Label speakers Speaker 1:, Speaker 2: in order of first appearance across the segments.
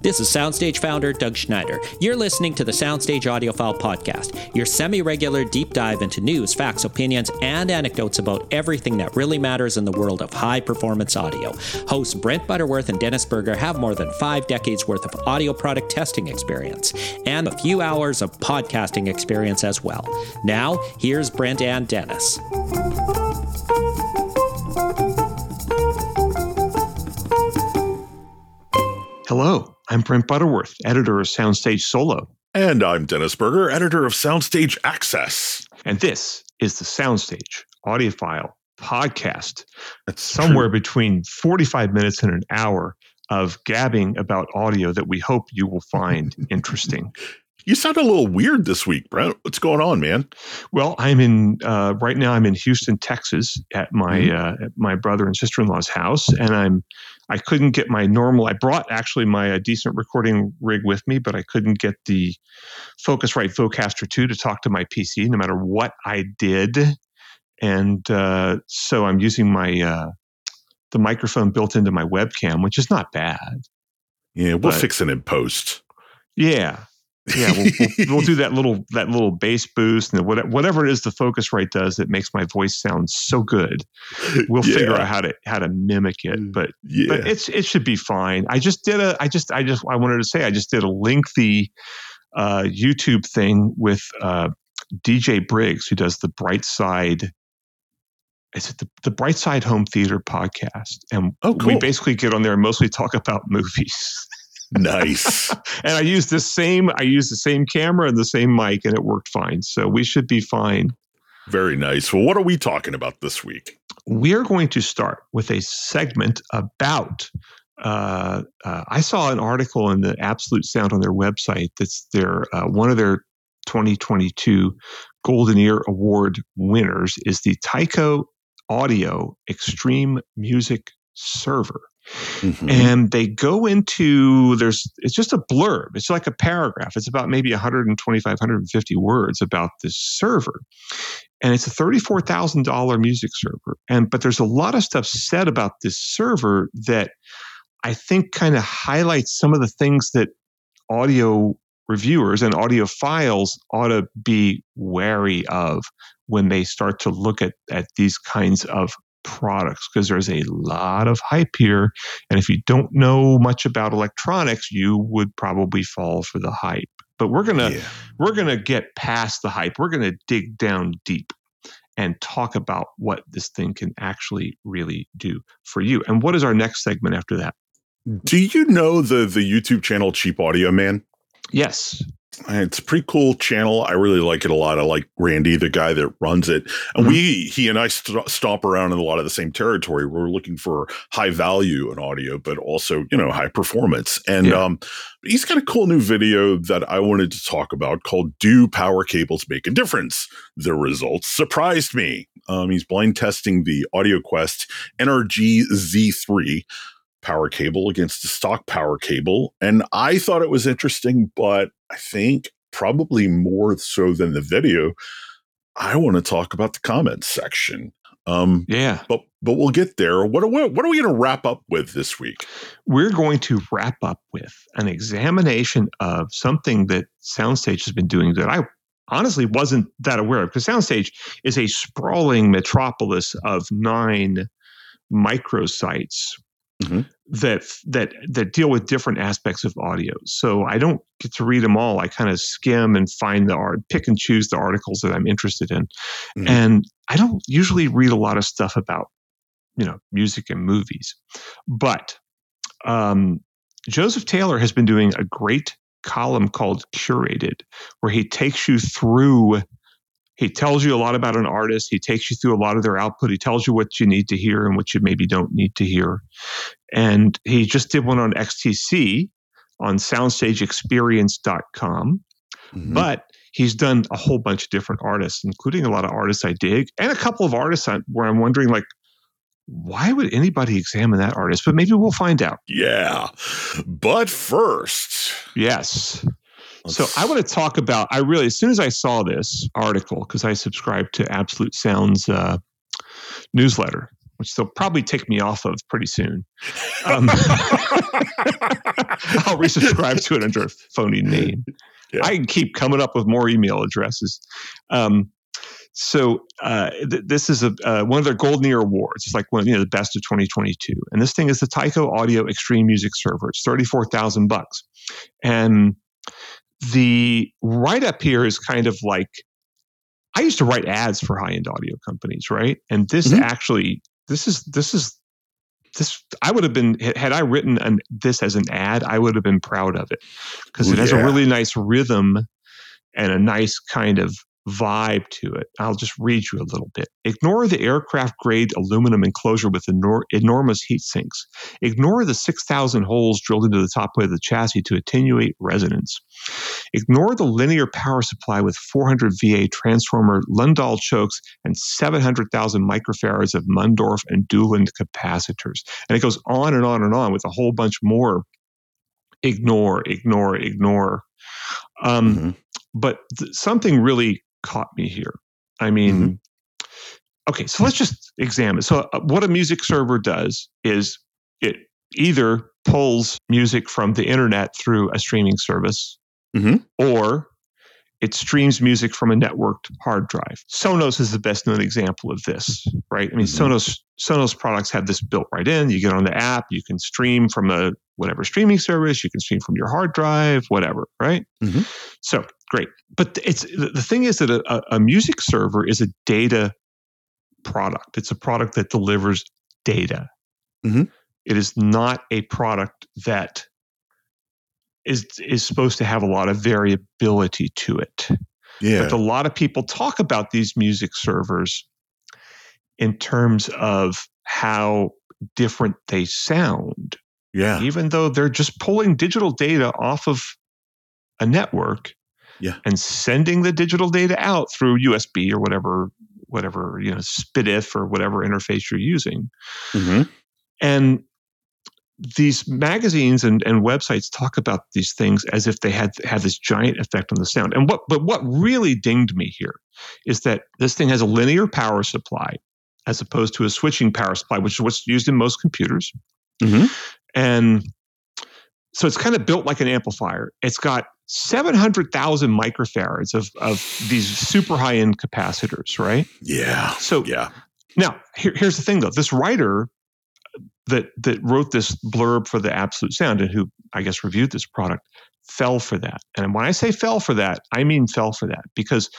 Speaker 1: This is Soundstage founder Doug Schneider. You're listening to the Soundstage Audiophile Podcast, your semi regular deep dive into news, facts, opinions, and anecdotes about everything that really matters in the world of high performance audio. Hosts Brent Butterworth and Dennis Burger have more than five decades worth of audio product testing experience and a few hours of podcasting experience as well. Now, here's Brent and Dennis.
Speaker 2: Hello, I'm Brent Butterworth, editor of Soundstage Solo.
Speaker 3: And I'm Dennis Burger, editor of Soundstage Access.
Speaker 2: And this is the Soundstage Audiophile podcast.
Speaker 3: That's
Speaker 2: somewhere
Speaker 3: true.
Speaker 2: between 45 minutes and an hour of gabbing about audio that we hope you will find interesting.
Speaker 3: You sound a little weird this week, Brent. What's going on, man?
Speaker 2: Well, I'm in uh, right now. I'm in Houston, Texas, at my
Speaker 3: Mhm.
Speaker 2: uh, at my brother and sister in law's house, and I'm I couldn't get my normal. I brought actually my uh, decent recording rig with me, but I couldn't get the Focusrite Vocaster 2 to talk to my PC, no matter what I did, and uh, so I'm using my uh, the microphone built into my webcam, which is not bad.
Speaker 3: Yeah, we'll
Speaker 2: But-
Speaker 3: fix it in post.
Speaker 2: Yeah, yeah, we'll, we'll, we'll do that little that little bass boost and what- whatever it is the Focusrite does that makes my voice sound so good. We'll figure out how to how to mimic it, but
Speaker 3: Yeah.
Speaker 2: but it's it should be fine. I just did a I just I just I wanted to say I just did a lengthy uh, YouTube thing with uh, DJ Briggs who does the Bright Side. Is it the, the Bright Side Home Theater podcast? And
Speaker 3: Oh,
Speaker 2: we basically get on there and mostly talk about movies.
Speaker 3: nice.
Speaker 2: and I used the same I used the same camera and the same mic and it worked fine. So we should be fine.
Speaker 3: Very nice. Well, what are we talking about this week?
Speaker 2: We're going to start with a segment about uh, uh, I saw an article in the Absolute Sound on their website that's their uh, one of their 2022 Golden Ear Award winners is the Taiko Audio Extreme Music Server.
Speaker 3: Mhm.
Speaker 2: and they go into there's it's just a blurb. It's like a paragraph. It's about maybe 125 150 words about this server. And it's a $34000 music server. And but there's a lot of stuff said about this server that i think kind of highlights some of the things that audio reviewers and audiophiles ought to be wary of when they start to look at, at these kinds of products because there's a lot of hype here and if you don't know much about electronics, you would probably fall for the hype. But we're gonna
Speaker 3: yeah.
Speaker 2: we're gonna get past the hype. We're gonna dig down deep and talk about what this thing can actually really do for you. And what is our next segment after that?
Speaker 3: Do you know the the YouTube channel Cheap Audio Man?
Speaker 2: Yes.
Speaker 3: It's a pretty cool channel. I really like it a lot. I like Randy, the guy that runs it. And
Speaker 2: Mhm.
Speaker 3: we, he and I st- stomp around in a lot of the same territory. We're looking for high value in audio, but also, you know, high performance. And
Speaker 2: Yeah.
Speaker 3: um, he's got a cool new video that I wanted to talk about called Do Power Cables Make a Difference? The results surprised me. Um, he's blind testing the AudioQuest NRG Z3 power cable against the stock power cable. And I thought it was interesting, but I think probably more so than the video, I want to talk about the comments section. Um,
Speaker 2: Yeah.
Speaker 3: but but we'll get there. What are, what, what are we going to wrap up with this week?
Speaker 2: We're going to wrap up with an examination of something that Soundstage has been doing that I honestly wasn't that aware of because Soundstage is a sprawling metropolis of nine microsites
Speaker 3: Mhm.
Speaker 2: that that that deal with different aspects of audio. So I don't get to read them all. I kind of skim and find the art, pick and choose the articles that I'm interested in,
Speaker 3: Mhm.
Speaker 2: and I don't usually read a lot of stuff about you know music and movies, but um, Joseph Taylor has been doing a great column called Curated, where he takes you through. He tells you a lot about an artist. He takes you through a lot of their output. He tells you what you need to hear and what you maybe don't need to hear. And he just did one on XTC on soundstagexperience.com.
Speaker 3: Mhm.
Speaker 2: But he's done a whole bunch of different artists, including a lot of artists I dig and a couple of artists I- where I'm wondering, like, why would anybody examine that artist? But maybe we'll find out.
Speaker 3: yeah. But first,
Speaker 2: Yes. So I want to talk about. I really, as soon as I saw this article, because I subscribe to Absolute Sounds uh, newsletter, which they'll probably take me off of pretty soon. Um, I'll resubscribe to it under a phony name. Yeah. I can keep coming up with more email addresses. Um, so uh, th- this is a, uh, one of their Golden Ear Awards. It's like one you know the best of 2022, and this thing is the Taiko Audio Extreme Music Server. It's thirty four thousand bucks, and the write up here is kind of like I used to write ads for high end audio companies, right? And this mm-hmm. actually this is this is this I would have been had I written an, this as an ad, I would have been proud of it because it has a really nice rhythm and a nice kind of vibe to it. I'll just read you a little bit. Ignore the aircraft grade aluminum enclosure with enor- enormous heat sinks. Ignore the 6,000 holes drilled into the top of the chassis to attenuate resonance. Ignore the linear power supply with 400 VA transformer Lundahl chokes and 700,000 microfarads of Mundorf and Duelund capacitors. And it goes on and on and on with a whole bunch more. Ignore, ignore, ignore. Um, mm-hmm. But th- something really caught me here. I mean, mm-hmm. okay, so let's just examine. So, uh, what a music server does is it either pulls music from the internet through a streaming service mm-hmm. or it streams music from a networked hard drive. Sonos is the best known example of this, right? I mean, mm-hmm. Sonos Sonos products have this built right in. You get on the app, you can stream from a whatever streaming service, you can stream from your hard drive, whatever, right? Mm-hmm. So great. But it's the thing is that a, a music server is a data product. It's a product that delivers data. Mm-hmm. It is not a product that is is supposed to have a lot of variability to it. Yeah. But a lot of people talk about these music servers in terms of how different they sound.
Speaker 3: Yeah.
Speaker 2: Even though they're just pulling digital data off of a network
Speaker 3: yeah.
Speaker 2: and sending the digital data out through USB or whatever, whatever, you know, SPDIF or whatever interface you're using. Mm-hmm. And these magazines and, and websites talk about these things as if they had have this giant effect on the sound. And what but what really dinged me here is that this thing has a linear power supply as opposed to a switching power supply, which is what's used in most computers. Mm-hmm. And so it's kind of built like an amplifier. It's got 700,000 microfarads of, of these super high end capacitors, right?
Speaker 3: Yeah.
Speaker 2: So,
Speaker 3: yeah.
Speaker 2: Now, here, here's the thing though this writer that that wrote this blurb for the Absolute Sound and who I guess reviewed this product fell for that. And when I say fell for that, I mean fell for that because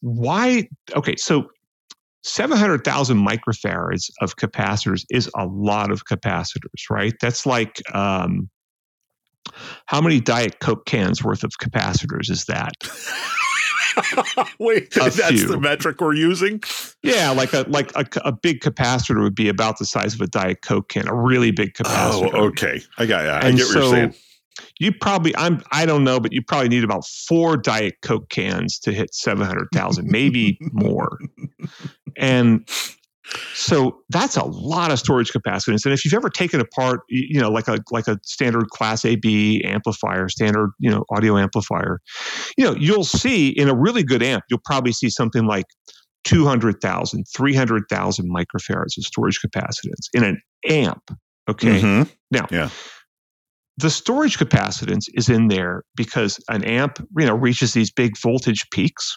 Speaker 2: why? Okay, so 700,000 microfarads of capacitors is a lot of capacitors, right? That's like um, how many Diet Coke cans worth of capacitors is that?
Speaker 3: Wait, a that's few. the metric we're using?
Speaker 2: Yeah, like a like a, a, big capacitor would be about the size of a Diet Coke can, a really big oh, capacitor.
Speaker 3: Oh, okay. I got yeah, I get what so, you're saying.
Speaker 2: You probably I'm I don't know, but you probably need about four Diet Coke cans to hit seven hundred thousand, maybe more. And so that's a lot of storage capacitance. And if you've ever taken apart, you know, like a like a standard class AB amplifier, standard, you know, audio amplifier, you know, you'll see in a really good amp, you'll probably see something like 200,000, 300,000 microfarads of storage capacitance in an amp. Okay. Mm-hmm. Now,
Speaker 3: yeah.
Speaker 2: The storage capacitance is in there because an amp, you know, reaches these big voltage peaks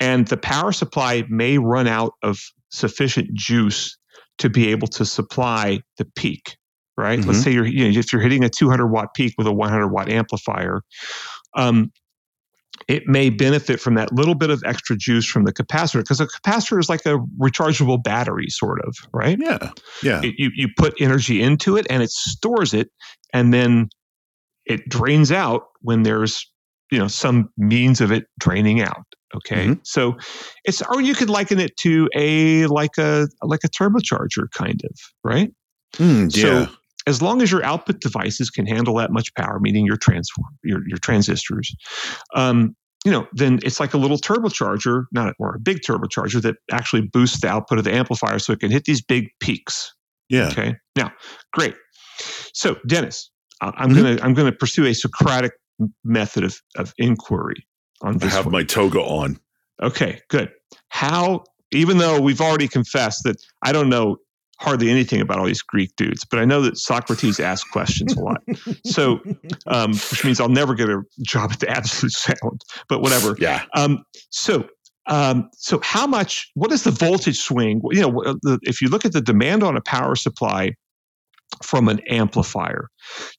Speaker 2: and the power supply may run out of sufficient juice to be able to supply the peak right? Mm-hmm. let's say you're you know, if you're hitting a 200 watt peak with a 100 watt amplifier um, it may benefit from that little bit of extra juice from the capacitor because a capacitor is like a rechargeable battery sort of right?
Speaker 3: Yeah yeah.
Speaker 2: It, you, you put energy into it and it stores it and then it drains out when there's you know some means of it draining out okay mm-hmm. so it's or you could liken it to a like a like a turbocharger kind of right
Speaker 3: mm, yeah. so
Speaker 2: as long as your output devices can handle that much power meaning your transform your, your transistors um, you know then it's like a little turbocharger not or a big turbocharger that actually boosts the output of the amplifier so it can hit these big peaks
Speaker 3: yeah
Speaker 2: okay now great so dennis i'm mm-hmm. gonna i'm gonna pursue a socratic method of, of inquiry on.
Speaker 3: I have one. my toga on.
Speaker 2: Okay, good. How, even though we've already confessed that I don't know hardly anything about all these Greek dudes, but I know that Socrates asked questions a lot. so, um, which means I'll never get a job at the Absolute Sound, but whatever.
Speaker 3: Yeah.
Speaker 2: Um, so, um, so how much? What is the voltage swing? You know, the, if you look at the demand on a power supply from an amplifier,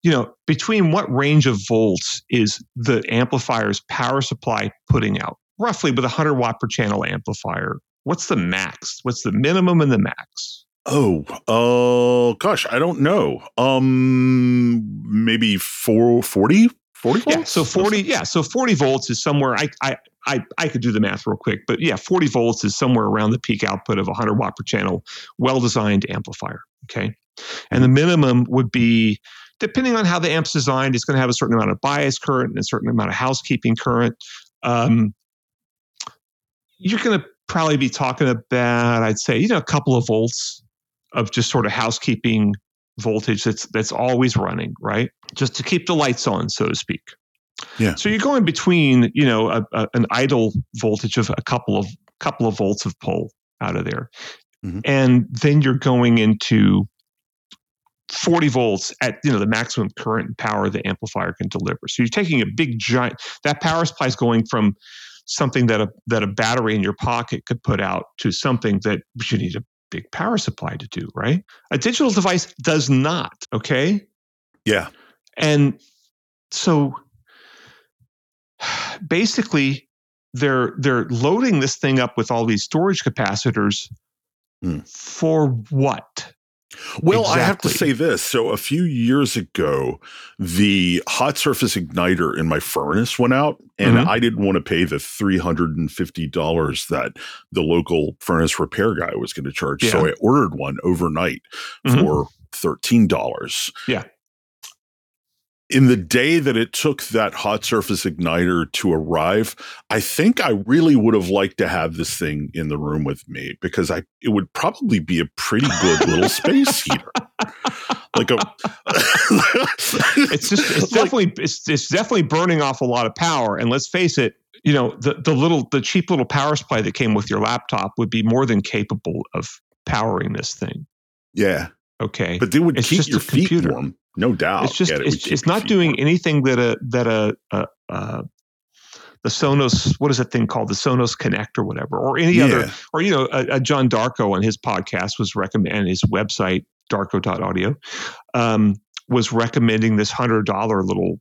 Speaker 2: you know, between what range of volts is the amplifier's power supply putting out? Roughly with a 100 watt per channel amplifier. What's the max? What's the minimum and the max?
Speaker 3: Oh, uh, gosh, I don't know. Um, maybe 440, 40 volts?
Speaker 2: Yeah, so 40, yeah, so 40 volts is somewhere, I, I, I, I could do the math real quick, but yeah, 40 volts is somewhere around the peak output of a 100 watt per channel, well designed amplifier. Okay. And the minimum would be, depending on how the amp's designed, it's going to have a certain amount of bias current and a certain amount of housekeeping current. Um, you're going to probably be talking about, I'd say, you know, a couple of volts of just sort of housekeeping voltage that's that's always running, right? Just to keep the lights on, so to speak.
Speaker 3: Yeah.
Speaker 2: So you're going between, you know, a, a, an idle voltage of a couple of couple of volts of pull out of there,
Speaker 3: Mhm.
Speaker 2: and then you're going into 40 volts at you know the maximum current and power the amplifier can deliver. So you're taking a big giant that power supply is going from something that a that a battery in your pocket could put out to something that you need a big power supply to do, right? A digital device does not, okay?
Speaker 3: Yeah.
Speaker 2: And so basically they're they're loading this thing up with all these storage capacitors
Speaker 3: Hmm.
Speaker 2: for what?
Speaker 3: Well, I have to say this. So a few years ago, the hot surface igniter in my furnace went out, and
Speaker 2: Mhm.
Speaker 3: I didn't want to pay the three hundred and fifty dollars that the local furnace repair guy was going to charge. So I ordered one overnight
Speaker 2: Mhm.
Speaker 3: for thirteen dollars.
Speaker 2: Yeah.
Speaker 3: In the day that it took that hot surface igniter to arrive, I think I really would have liked to have this thing in the room with me because I it would probably be a pretty good little space heater. Like a
Speaker 2: It's just it's definitely it's it's definitely burning off a lot of power. And let's face it, you know, the, the little the cheap little power supply that came with your laptop would be more than capable of powering this thing.
Speaker 3: yeah,
Speaker 2: Okay.
Speaker 3: but they would
Speaker 2: It's
Speaker 3: keep
Speaker 2: just
Speaker 3: your feet
Speaker 2: computer.
Speaker 3: warm, no doubt.
Speaker 2: it's just
Speaker 3: Yeah, it
Speaker 2: it's, it's not doing anything that a that a, a, a the Sonos what is that thing called the Sonos Connect or whatever or any other or you know a, a John Darko on his podcast was recommend and his website darko.audio um, was recommending this hundred dollar little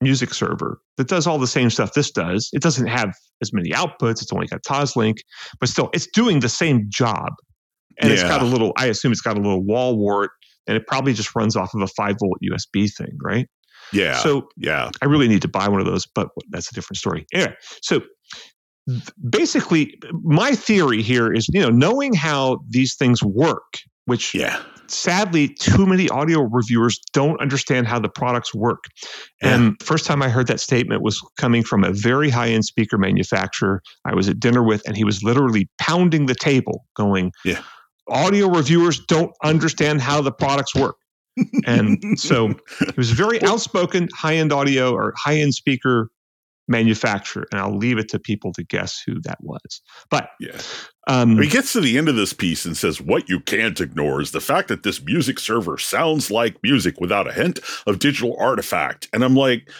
Speaker 2: music server that does all the same stuff this does. It doesn't have as many outputs. It's only got Toslink, but still it's doing the same job. And it's got a little, I assume it's got a little wall wart and it probably just runs off of a five volt USB thing, right?
Speaker 3: Yeah,
Speaker 2: So
Speaker 3: yeah,
Speaker 2: I really need to buy one of those, but that's a different story. Anyway, so basically, my theory here is, you know, knowing how these things work, which
Speaker 3: yeah,
Speaker 2: sadly too many audio reviewers don't understand how the products work. And first time I heard that statement was coming from a very high-end speaker manufacturer I was at dinner with, and he was literally pounding the table, going,
Speaker 3: Yeah.
Speaker 2: Audio reviewers don't understand how the products work. And so he was a very outspoken high-end audio or high-end speaker manufacturer, and I'll leave it to people to guess who that was. But
Speaker 3: yeah.
Speaker 2: um,
Speaker 3: He gets to the end of this piece and says, What you can't ignore is the fact that this music server sounds like music without a hint of digital artifact. And I'm like,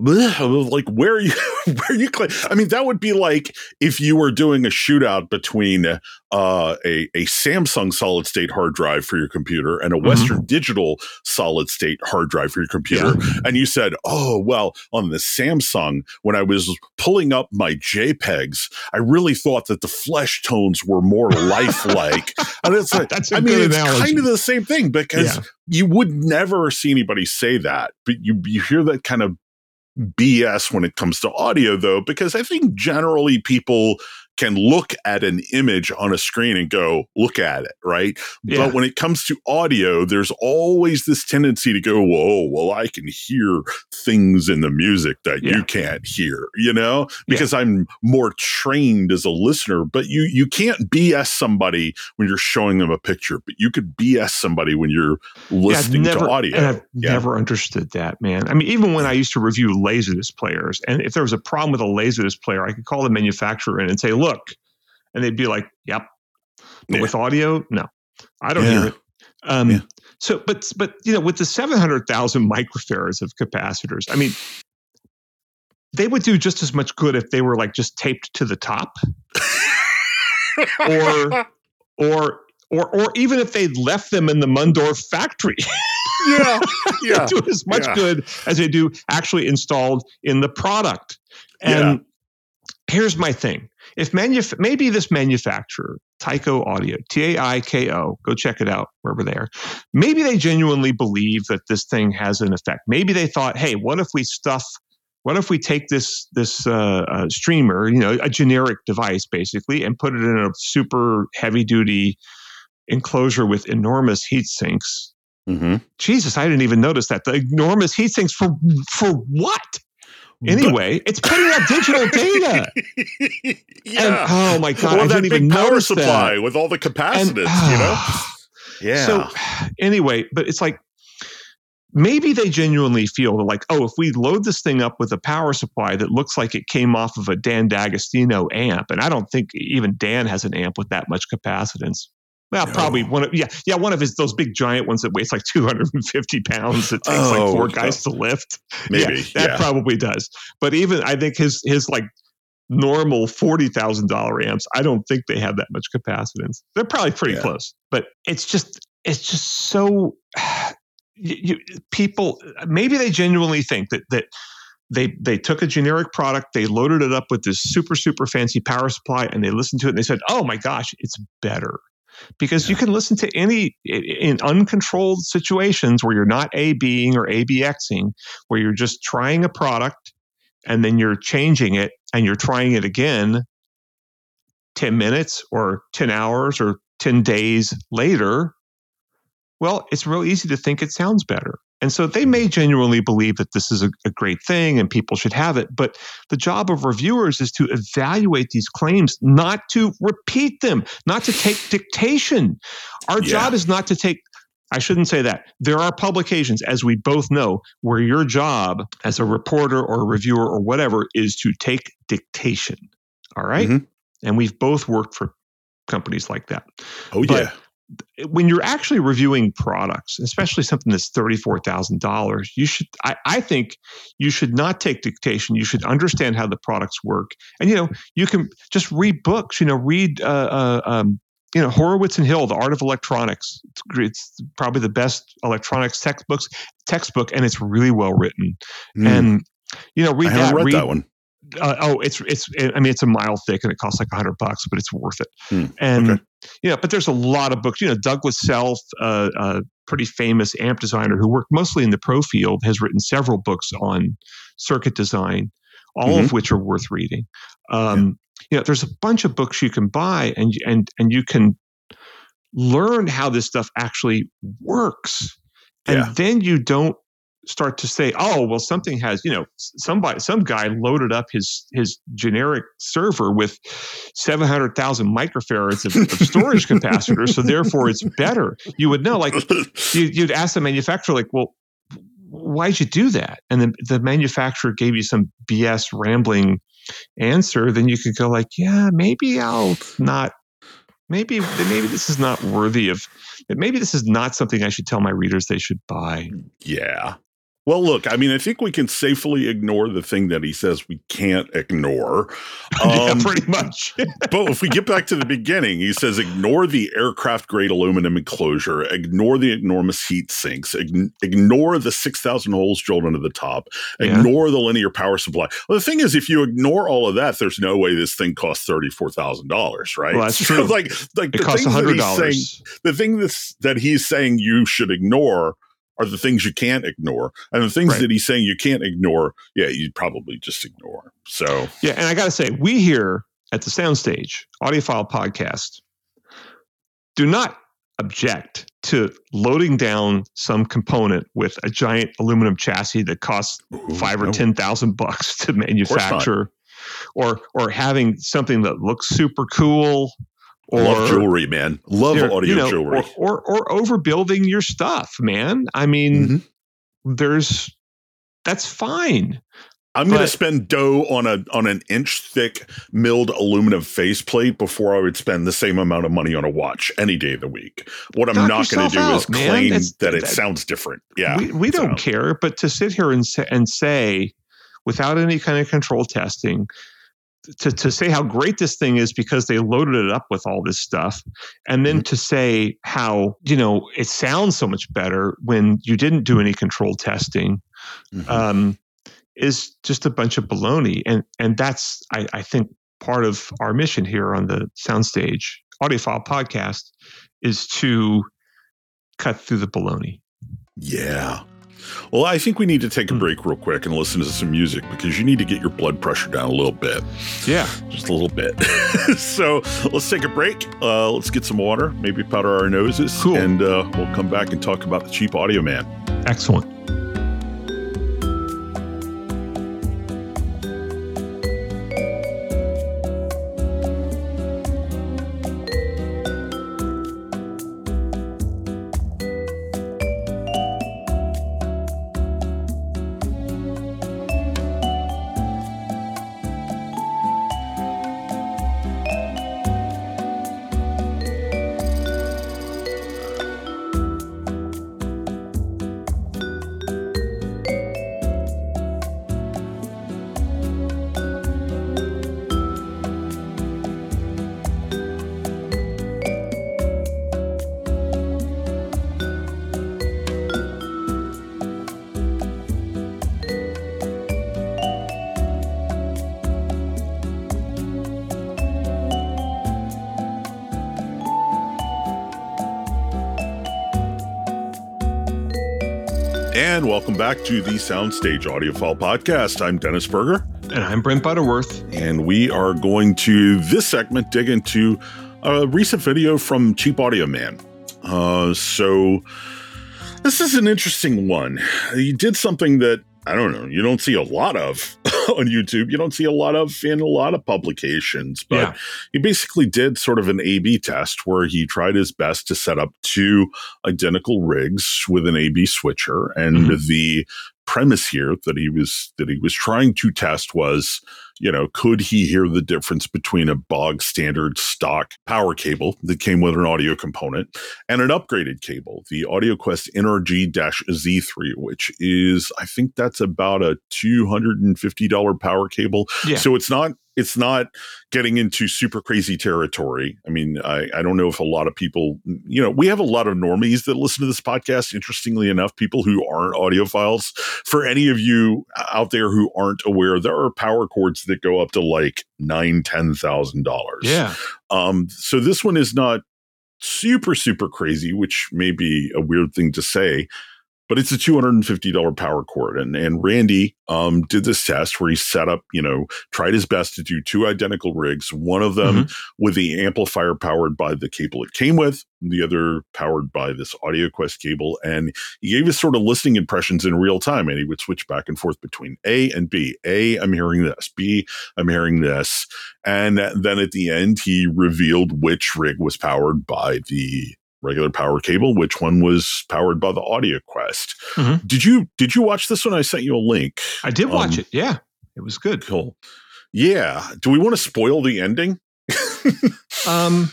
Speaker 3: like where are you where are you cla- i mean that would be like if you were doing a shootout between uh, a, a samsung solid state hard drive for your computer and a
Speaker 2: Mm-hmm.
Speaker 3: western digital solid state hard drive for your computer and you said oh well on the samsung when i was pulling up my jpegs i really thought that the flesh tones were more lifelike and it's like
Speaker 2: That's
Speaker 3: i mean it's
Speaker 2: analogy.
Speaker 3: kind of the same thing because
Speaker 2: Yeah.
Speaker 3: you would never see anybody say that but you you hear that kind of BS when it comes to audio, though, because I think generally people can look at an image on a screen and go, look at it, right?
Speaker 2: Yeah.
Speaker 3: But when it comes to audio, there's always this tendency to go, whoa, well, I can hear things in the music that
Speaker 2: Yeah.
Speaker 3: you can't hear, you know, because I'm more trained as a listener. But you you can't BS somebody when you're showing them a picture, but you could BS somebody when you're
Speaker 2: Yeah,
Speaker 3: listening
Speaker 2: never,
Speaker 3: to audio.
Speaker 2: And I've
Speaker 3: Yeah.
Speaker 2: never understood that, man. I mean, even when I used to review Laserdisc players, and if there was a problem with a Laserdisc player, I could call the manufacturer in and say, "Look," and they'd be like, "Yep." But
Speaker 3: Yeah.
Speaker 2: with audio, no. I don't
Speaker 3: Yeah.
Speaker 2: hear it. Um,
Speaker 3: Yeah.
Speaker 2: So, but but you know, with the seven hundred thousand microfarads of capacitors, I mean, they would do just as much good if they were like just taped to the top, or or or or even if they'd left them in the Mundorf factory.
Speaker 3: yeah, yeah.
Speaker 2: do as much
Speaker 3: yeah.
Speaker 2: good as they do actually installed in the product. And here's my thing. If manuf- maybe this manufacturer, Taiko Audio, T A I K O, go check it out wherever they are. Maybe they genuinely believe that this thing has an effect. Maybe they thought, hey, what if we stuff what if we take this this uh, uh, streamer, you know, a generic device basically, and put it in a super heavy duty enclosure with enormous heat sinks
Speaker 3: hmm
Speaker 2: Jesus, I didn't even notice that. The enormous heat sinks for for what? Anyway, it's putting out digital data. And
Speaker 3: yeah.
Speaker 2: oh my god,
Speaker 3: or
Speaker 2: I
Speaker 3: that
Speaker 2: didn't even
Speaker 3: big power supply
Speaker 2: that.
Speaker 3: with all the
Speaker 2: And,
Speaker 3: capacitance, you know? Yeah.
Speaker 2: So anyway, but it's like maybe they genuinely feel that like, oh, if we load this thing up with a power supply that looks like it came off of a Dan D'Agostino amp, and I don't think even Dan has an amp with that much capacitance. Well,
Speaker 3: No.
Speaker 2: probably one of yeah, yeah, one of his those big giant ones that weighs like 250 pounds. It takes
Speaker 3: Oh,
Speaker 2: like four
Speaker 3: no.
Speaker 2: guys to lift.
Speaker 3: Maybe.
Speaker 2: Yeah, that
Speaker 3: yeah.
Speaker 2: probably does. But even I think his his like normal forty thousand dollar amps, I don't think they have that much capacitance. They're probably pretty
Speaker 3: Yeah.
Speaker 2: close, but it's just it's just so you, you, people maybe they genuinely think that that they they took a generic product, they loaded it up with this super super fancy power supply, and they listened to it and they said, "Oh my gosh, it's better." Because you can listen to any in uncontrolled situations where you're not A Bing or ABXing, where you're just trying a product and then you're changing it and you're trying it again 10 minutes or 10 hours or 10 days later, well, it's real easy to think it sounds better. And so they may genuinely believe that this is a, a great thing and people should have it. But the job of reviewers is to evaluate these claims, not to repeat them, not to take dictation. Our
Speaker 3: Yeah.
Speaker 2: job is not to take I shouldn't say that. There are publications, as we both know, where your job as a reporter or a reviewer or whatever is to take dictation. All right?
Speaker 3: Mhm.
Speaker 2: And we've both worked for companies like that.
Speaker 3: Oh,
Speaker 2: but-
Speaker 3: yeah.
Speaker 2: When you're actually reviewing products, especially something that's $34,000, you should, I, I think you should not take dictation. You should understand how the products work. And, you know, you can just read books, you know, read, uh, uh, um, you know, Horowitz and Hill, The Art of Electronics. It's, it's probably the best electronics textbooks textbook, and it's really well written.
Speaker 3: Mm.
Speaker 2: And you know, read
Speaker 3: I
Speaker 2: that.
Speaker 3: read
Speaker 2: read,
Speaker 3: that one.
Speaker 2: Uh, oh, it's it's. I mean, it's a mile thick and it costs like a hundred bucks, but it's worth it.
Speaker 3: Hmm,
Speaker 2: And
Speaker 3: okay.
Speaker 2: you know, but there's a lot of books. You know, Douglas Self, uh, a pretty famous amp designer who worked mostly in the pro field, has written several books on circuit design, all
Speaker 3: Mm-hmm.
Speaker 2: of which are worth reading. Um, You know, there's a bunch of books you can buy, and and and you can learn how this stuff actually works, and
Speaker 3: Yeah.
Speaker 2: then you don't start to say, oh, well, something has, you know, somebody, some guy loaded up his his generic server with seven hundred thousand microfarads of, of storage capacitors, so therefore it's better. You would know, like you, you'd ask the manufacturer, like, well, why'd you do that? And then the manufacturer gave you some BS rambling answer. Then you could go, like, yeah, maybe I'll not. Maybe maybe this is not worthy of. Maybe this is not something I should tell my readers they should buy.
Speaker 3: Yeah. Well, look, I mean, I think we can safely ignore the thing that he says we can't ignore.
Speaker 2: yeah,
Speaker 3: Um,
Speaker 2: pretty much.
Speaker 3: but if we get back to the beginning, he says ignore the aircraft grade aluminum enclosure, ignore the enormous heat sinks, ign- ignore the 6,000 holes drilled into the top,
Speaker 2: Yeah.
Speaker 3: ignore the linear power supply. Well, the thing is, if you ignore all of that, there's no way this thing costs $34,000, right?
Speaker 2: Well, that's true.
Speaker 3: like, like
Speaker 2: it
Speaker 3: the
Speaker 2: costs
Speaker 3: things that
Speaker 2: hundred
Speaker 3: he's saying, the thing that's, that he's saying you should ignore are the things you can't ignore. And the things
Speaker 2: Right.
Speaker 3: that he's saying you can't ignore, yeah, you probably just ignore. So,
Speaker 2: Yeah, and I got to say, we here at the Soundstage Audiophile Podcast do not object to loading down some component with a giant aluminum chassis that costs five or
Speaker 3: no.
Speaker 2: ten thousand bucks to manufacture, or or having something that looks super cool, or
Speaker 3: love jewelry, man. Love audio
Speaker 2: you know,
Speaker 3: jewelry.
Speaker 2: or, or or overbuilding your stuff, man. I mean,
Speaker 3: Mhm.
Speaker 2: there's that's fine.
Speaker 3: I'm going to spend dough on a on an inch thick milled aluminum faceplate before I would spend the same amount of money on a watch any day of the week. What I'm not going to do
Speaker 2: out,
Speaker 3: is claim
Speaker 2: man.
Speaker 3: that it
Speaker 2: that,
Speaker 3: sounds different. Yeah,
Speaker 2: we, we don't care. But to sit here and say, and say, without any kind of control testing, to, to say how great this thing is because they loaded it up with all this stuff and then mm-hmm. to say how you know it sounds so much better when you didn't do any control testing mm-hmm. um, is just a bunch of baloney and and that's I, I think part of our mission here on the soundstage audiophile podcast is to cut through the baloney
Speaker 3: yeah well, I think we need to take a hmm. break real quick and listen to some music because you need to get your blood pressure down a little bit.
Speaker 2: Yeah.
Speaker 3: Just a little bit. so let's take a break. Uh, let's get some water, maybe powder our noses.
Speaker 2: Cool.
Speaker 3: And uh, we'll come back and talk about the cheap audio man.
Speaker 2: Excellent.
Speaker 3: To the Soundstage Audiophile Podcast. I'm Dennis Burger.
Speaker 2: And I'm Brent Butterworth.
Speaker 3: And we are going to, this segment, dig into a recent video from Cheap Audio Man. Uh, so, this is an interesting one. He did something that, I don't know, you don't see a lot of on YouTube. You don't see a lot of in a lot of publications, but yeah. he basically did sort of an A B test where he tried his best to set up two identical rigs with an A B switcher. And mm-hmm. the premise here that he was that he was trying to test was you know could he hear the difference between a bog standard stock power cable that came with an audio component and an upgraded cable the audioquest nrg-z3 which is i think that's about a $250 power cable
Speaker 2: yeah.
Speaker 3: so it's not it's not getting into super crazy territory. I mean, I, I don't know if a lot of people, you know, we have a lot of normies that listen to this podcast. Interestingly enough, people who aren't audiophiles. For any of you out there who aren't aware, there are power cords that go up to like nine, ten thousand dollars.
Speaker 2: Yeah.
Speaker 3: Um. So this one is not super super crazy, which may be a weird thing to say but it's a $250 power cord. And, and Randy um, did this test where he set up, you know, tried his best to do two identical rigs, one of them mm-hmm. with the amplifier powered by the cable it came with, the other powered by this AudioQuest cable. And he gave us sort of listening impressions in real time, and he would switch back and forth between A and B. A, I'm hearing this. B, I'm hearing this. And then at the end, he revealed which rig was powered by the regular power cable, which one was powered by the AudioQuest. Mm-hmm. Did you did you watch this one? I sent you a link.
Speaker 2: I did watch um, it. Yeah, it was good.
Speaker 3: Cool. Yeah. Do we want to spoil the ending?
Speaker 2: um,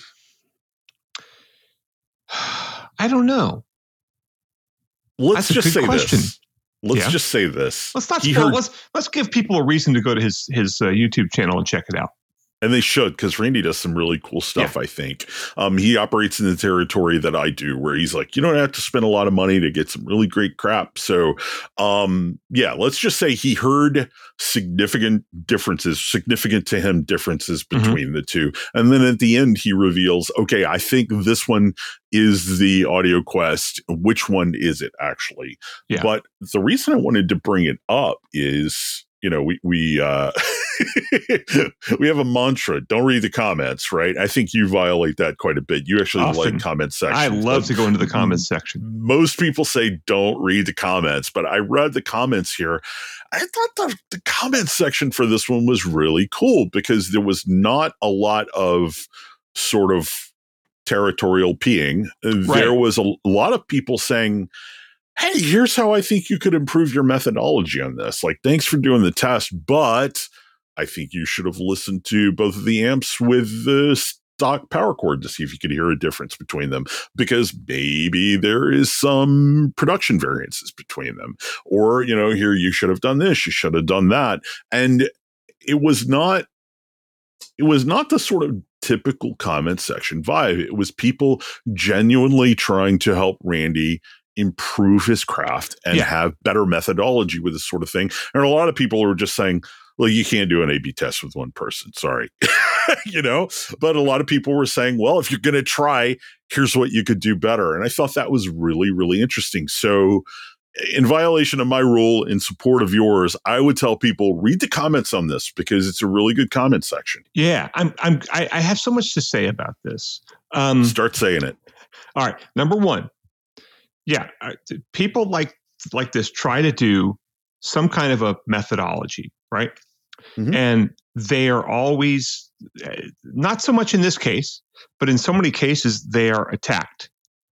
Speaker 2: I don't know.
Speaker 3: Let's
Speaker 2: That's
Speaker 3: just say
Speaker 2: question.
Speaker 3: this. Let's yeah. just say this.
Speaker 2: Let's not spoil. Heard, let's let's give people a reason to go to his his uh, YouTube channel and check it out
Speaker 3: and they should because Randy does some really cool stuff. Yeah. I think um, he operates in the territory that I do, where he's like, you don't have to spend a lot of money to get some really great crap. So, um, yeah, let's just say he heard significant differences, significant to him differences mm-hmm. between mm-hmm. the two, and then at the end he reveals, okay, I think this one is the AudioQuest. Which one is it actually?
Speaker 2: Yeah.
Speaker 3: But the reason I wanted to bring it up is you know, we we uh, we have a mantra: don't read the comments. Right? I think you violate that quite a bit. You actually Often. like comment section.
Speaker 2: I love to go into the comments section.
Speaker 3: Most people say don't read the comments, but I read the comments here. I thought the, the comments section for this one was really cool because there was not a lot of sort of territorial peeing. Right. There was a lot of people saying hey, here's how I think you could improve your methodology on this. Like, thanks for doing the test, but I think you should have listened to both of the amps with the stock power cord to see if you could hear a difference between them because maybe there is some production variances between them. Or, you know, here you should have done this, you should have done that. And it was not it was not the sort of typical comment section vibe. It was people genuinely trying to help Randy improve his craft and
Speaker 2: Yeah.
Speaker 3: have better methodology with this sort of thing. And a lot of people were just saying, well, you can't do an A B test with one person. Sorry. you know, but a lot of people were saying, well, if you're going to try, here's what you could do better. And I thought that was really, really interesting. So, in violation of my rule, in support of yours, I would tell people read the comments on this because it's a really good comment section.
Speaker 2: Yeah, I'm. I'm. I, I have so much to say about this. Um,
Speaker 3: Start saying it.
Speaker 2: all right, number one, yeah, people like like this try to do some kind of a methodology, right?
Speaker 3: Mhm.
Speaker 2: And they are always uh, not so much in this case, but in so many cases they are attacked.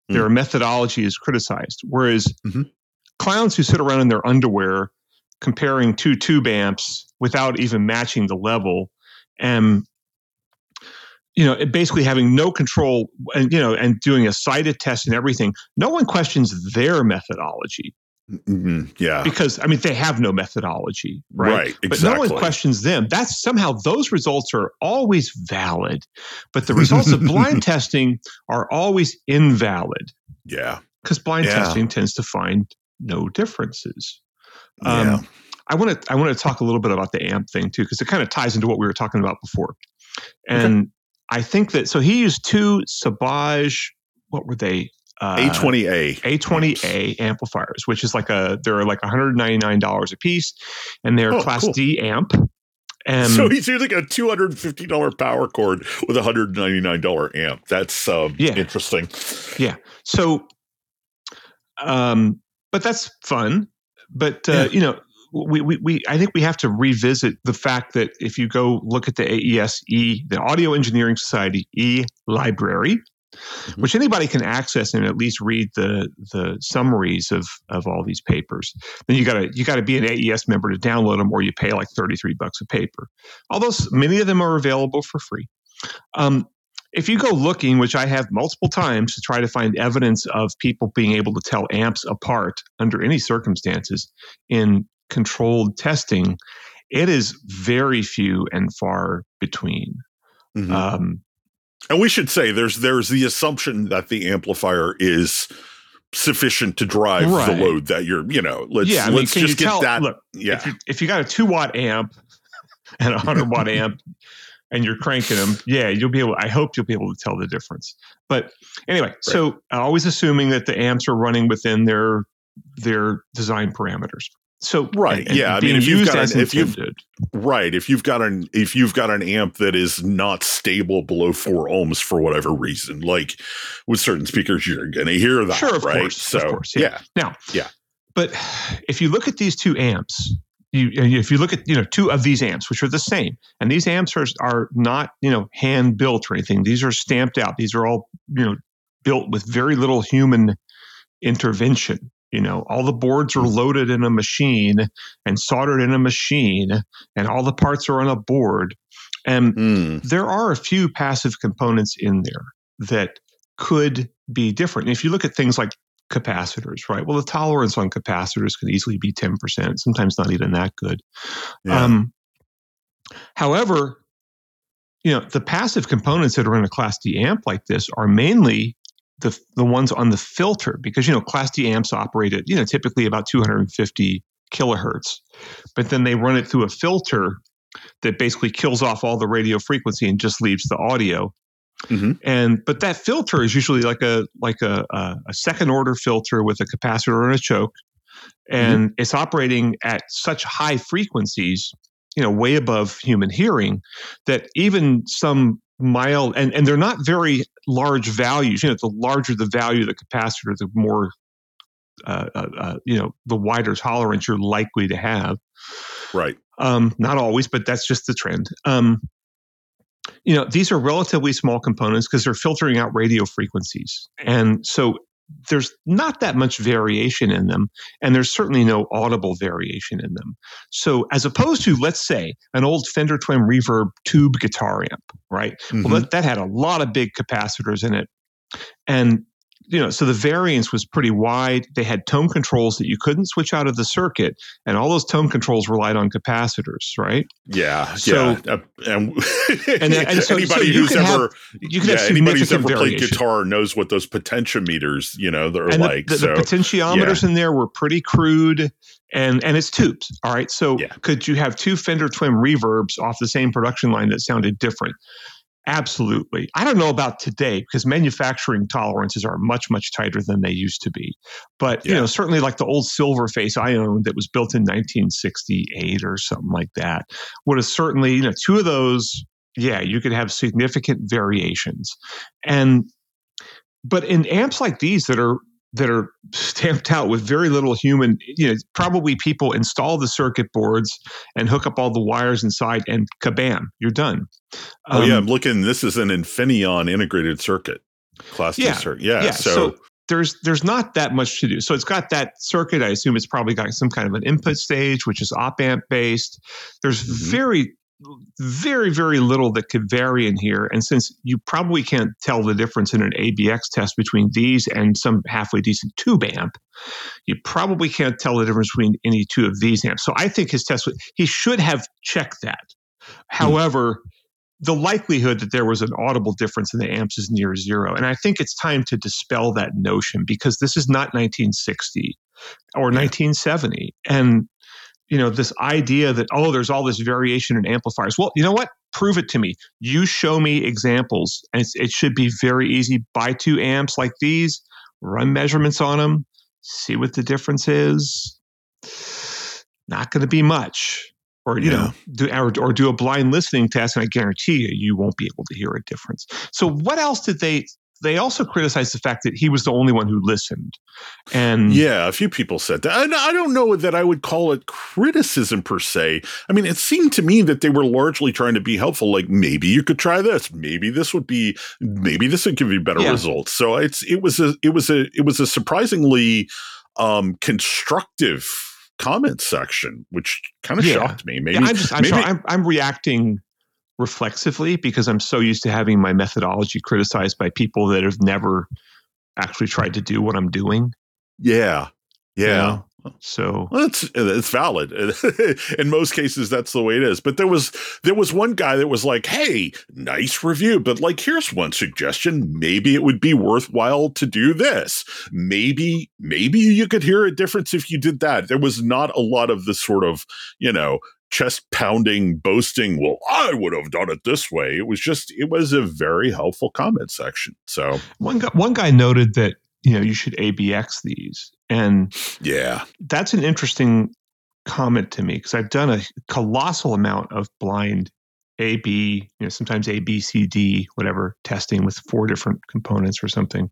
Speaker 2: Their methodology is criticized. Whereas
Speaker 3: Mhm.
Speaker 2: clowns who sit around in their underwear comparing two tube amps without even matching the level and you know basically having no control and you know and doing a cited test and everything no one questions their methodology
Speaker 3: Mhm. Yeah.
Speaker 2: because i mean they have no methodology right,
Speaker 3: Right,
Speaker 2: but no one questions them that's somehow those results are always valid but the results of blind testing are always invalid
Speaker 3: Yeah.
Speaker 2: because blind
Speaker 3: Yeah.
Speaker 2: testing tends to find no differences
Speaker 3: Yeah.
Speaker 2: um, I want to I want to talk a little bit about the amp thing too because it kind of ties into what we were talking about before. And I think that so he used two Sabaj what were they? Uh,
Speaker 3: A20A.
Speaker 2: A20A amplifiers, which is like a they're like $199 a piece and they're
Speaker 3: Oh,
Speaker 2: class
Speaker 3: cool.
Speaker 2: D amp. And
Speaker 3: so he's using a $250 power cord with a $199 amp. That's um,
Speaker 2: Yeah.
Speaker 3: interesting. Yeah.
Speaker 2: So, um, but that's fun. But uh,
Speaker 3: Yeah.
Speaker 2: you know, we, we we I think we have to revisit the fact that if you go look at the AES E, the Audio Engineering Society E library,
Speaker 3: Mhm.
Speaker 2: which anybody can access and at least read the the summaries of of all these papers, then you gotta you gotta be an AES member to download them, or you pay like thirty three bucks a paper. Although many of them are available for free. Um, if you go looking, which I have multiple times to try to find evidence of people being able to tell amps apart under any circumstances in controlled testing, it is very few and far between.
Speaker 3: Mhm.
Speaker 2: Um,
Speaker 3: and we should say there's there's the assumption that the amplifier is sufficient to drive
Speaker 2: Right.
Speaker 3: the load that you're, you know, let's
Speaker 2: yeah, I mean,
Speaker 3: let's just get
Speaker 2: tell?
Speaker 3: that.
Speaker 2: Look,
Speaker 3: yeah.
Speaker 2: if you if you got a two watt amp and a hundred watt amp, and you're cranking them, yeah, you'll be able. I hope you'll be able to tell the difference. But anyway, so always assuming that the amps are running within their their design parameters. So
Speaker 3: Right,
Speaker 2: and- and
Speaker 3: yeah, I mean, if you've got an- if you've-. Right. If you've got an if you've got an amp that is not stable below four ohms for whatever reason, like with certain speakers, you're gonna hear that.
Speaker 2: Sure, of
Speaker 3: right?
Speaker 2: course,
Speaker 3: So
Speaker 2: of course, yeah.
Speaker 3: Now, yeah.
Speaker 2: But if you look at these two amps, you if you look at you know two of these amps, which are the same, and these amps are are not you know hand built or anything. These are stamped out. These are all you know built with very little human intervention. You know, all the boards are loaded in a machine and soldered in a machine, and all the parts are on a board. And
Speaker 3: Hmm.
Speaker 2: there are a few passive components in there that could be different. If you look at things like capacitors, right? Well, the tolerance on capacitors can easily be 10%, sometimes not even that good.
Speaker 3: Yeah.
Speaker 2: Um, however, you know, the passive components that are in a Class D amp like this are mainly the the ones on the filter because you know Class D amps operate at you know typically about 250 kilohertz, but then they run it through a filter that basically kills off all the radio frequency and just leaves the audio.
Speaker 3: Mhm.
Speaker 2: And but that filter is usually like a like a, a, a second order filter with a capacitor and a choke, and it's operating at such high frequencies, you know, way above human hearing, that even some mild and and they're not very large values. You know, the larger the value of the capacitor, the more uh, uh, uh, you know, the wider tolerance you're likely to have.
Speaker 3: Right.
Speaker 2: Um, not always, but that's just the trend. Um, you know, these are relatively small components because they're filtering out radio frequencies. And so there's not that much variation in them, and there's certainly no audible variation in them. So, as opposed to, let's say, an old Fender Twin Reverb tube guitar amp, right? Mm-hmm. Well, that, that had a lot of big capacitors in it. And you know, so the variance was pretty wide. They had tone controls that you couldn't switch out of the circuit, and all those tone controls relied on capacitors, right?
Speaker 3: Yeah, so, yeah. Uh, and,
Speaker 2: and,
Speaker 3: and
Speaker 2: so,
Speaker 3: anybody
Speaker 2: so
Speaker 3: who's ever
Speaker 2: have, you can
Speaker 3: yeah,
Speaker 2: have
Speaker 3: anybody who's ever
Speaker 2: variation.
Speaker 3: played guitar knows what those potentiometers, you know, they're
Speaker 2: and
Speaker 3: like.
Speaker 2: The, the,
Speaker 3: so,
Speaker 2: the potentiometers
Speaker 3: yeah.
Speaker 2: in there were pretty crude, and and it's tubes. All right, so
Speaker 3: Yeah.
Speaker 2: could you have two Fender Twin reverbs off the same production line that sounded different? Absolutely. I don't know about today because manufacturing tolerances are much, much tighter than they used to be. But, you know, certainly like the old Silverface I owned that was built in 1968 or something like that would have certainly, you know, two of those, yeah, you could have significant variations. And, but in amps like these that are, that are stamped out with very little human, you know, probably people install the circuit boards and hook up all the wires inside and kabam, you're done.
Speaker 3: Oh yeah,
Speaker 2: Um,
Speaker 3: I'm looking. This is an Infineon integrated circuit, class two
Speaker 2: Yeah,
Speaker 3: circuit. Yeah,
Speaker 2: yeah,
Speaker 3: so,
Speaker 2: so there's there's not that much to do. So it's got that circuit. I assume it's probably got some kind of an input stage, which is op amp based. There's
Speaker 3: Mhm.
Speaker 2: very very very little that could vary in here. And since you probably can't tell the difference in an abx test between these and some halfway decent tube amp you probably can't tell the difference between any two of these amps. So i think his test would- he should have checked that. Hmm. However the likelihood that there was an audible difference in the amps is near zero. And I think it's time to dispel that notion because this is not 1960 or 1970. And, you know, this idea that, oh, there's all this variation in amplifiers. Well, you know what? Prove it to me. You show me examples. And it should be very easy. Buy two amps like these, run measurements on them, see what the difference is. Not going to be much or you
Speaker 3: Yeah.
Speaker 2: know do or, or do a blind listening test and i guarantee you you won't be able to hear a difference so what else did they they also criticized the fact that he was the only one who listened and
Speaker 3: yeah, a few people said that. And I don't know that I would call it criticism per se. I mean, it seemed to me that they were largely trying to be helpful. Like maybe you could try this. Maybe this would be. Maybe this would give you better
Speaker 2: Yeah.
Speaker 3: results. So it's it was a it was a it was a surprisingly um constructive comment section, which kind of
Speaker 2: Yeah.
Speaker 3: shocked me. Maybe
Speaker 2: Yeah, i'm just i'm
Speaker 3: maybe,
Speaker 2: sorry I'm, I'm reacting reflexively because i'm so used to having my methodology criticized by people that have never actually tried to do what i'm doing
Speaker 3: yeah,
Speaker 2: you
Speaker 3: yeah.
Speaker 2: know? so
Speaker 3: Well, it's it's valid. In most cases, that's the way it is. But there was there was one guy that was like, "Hey, nice review, but like, here's one suggestion. Maybe it would be worthwhile to do this. Maybe maybe you could hear a difference if you did that." There was not a lot of this sort of you know chest pounding boasting. Well, I would have done it this way. It was just it was a very helpful comment section. So
Speaker 2: one guy, one guy noted that you know you should abx these and
Speaker 3: yeah,
Speaker 2: that's an interesting comment to me because I've done a colossal amount of blind A, B, you know, sometimes A, B, C, D, whatever testing with four different components or something.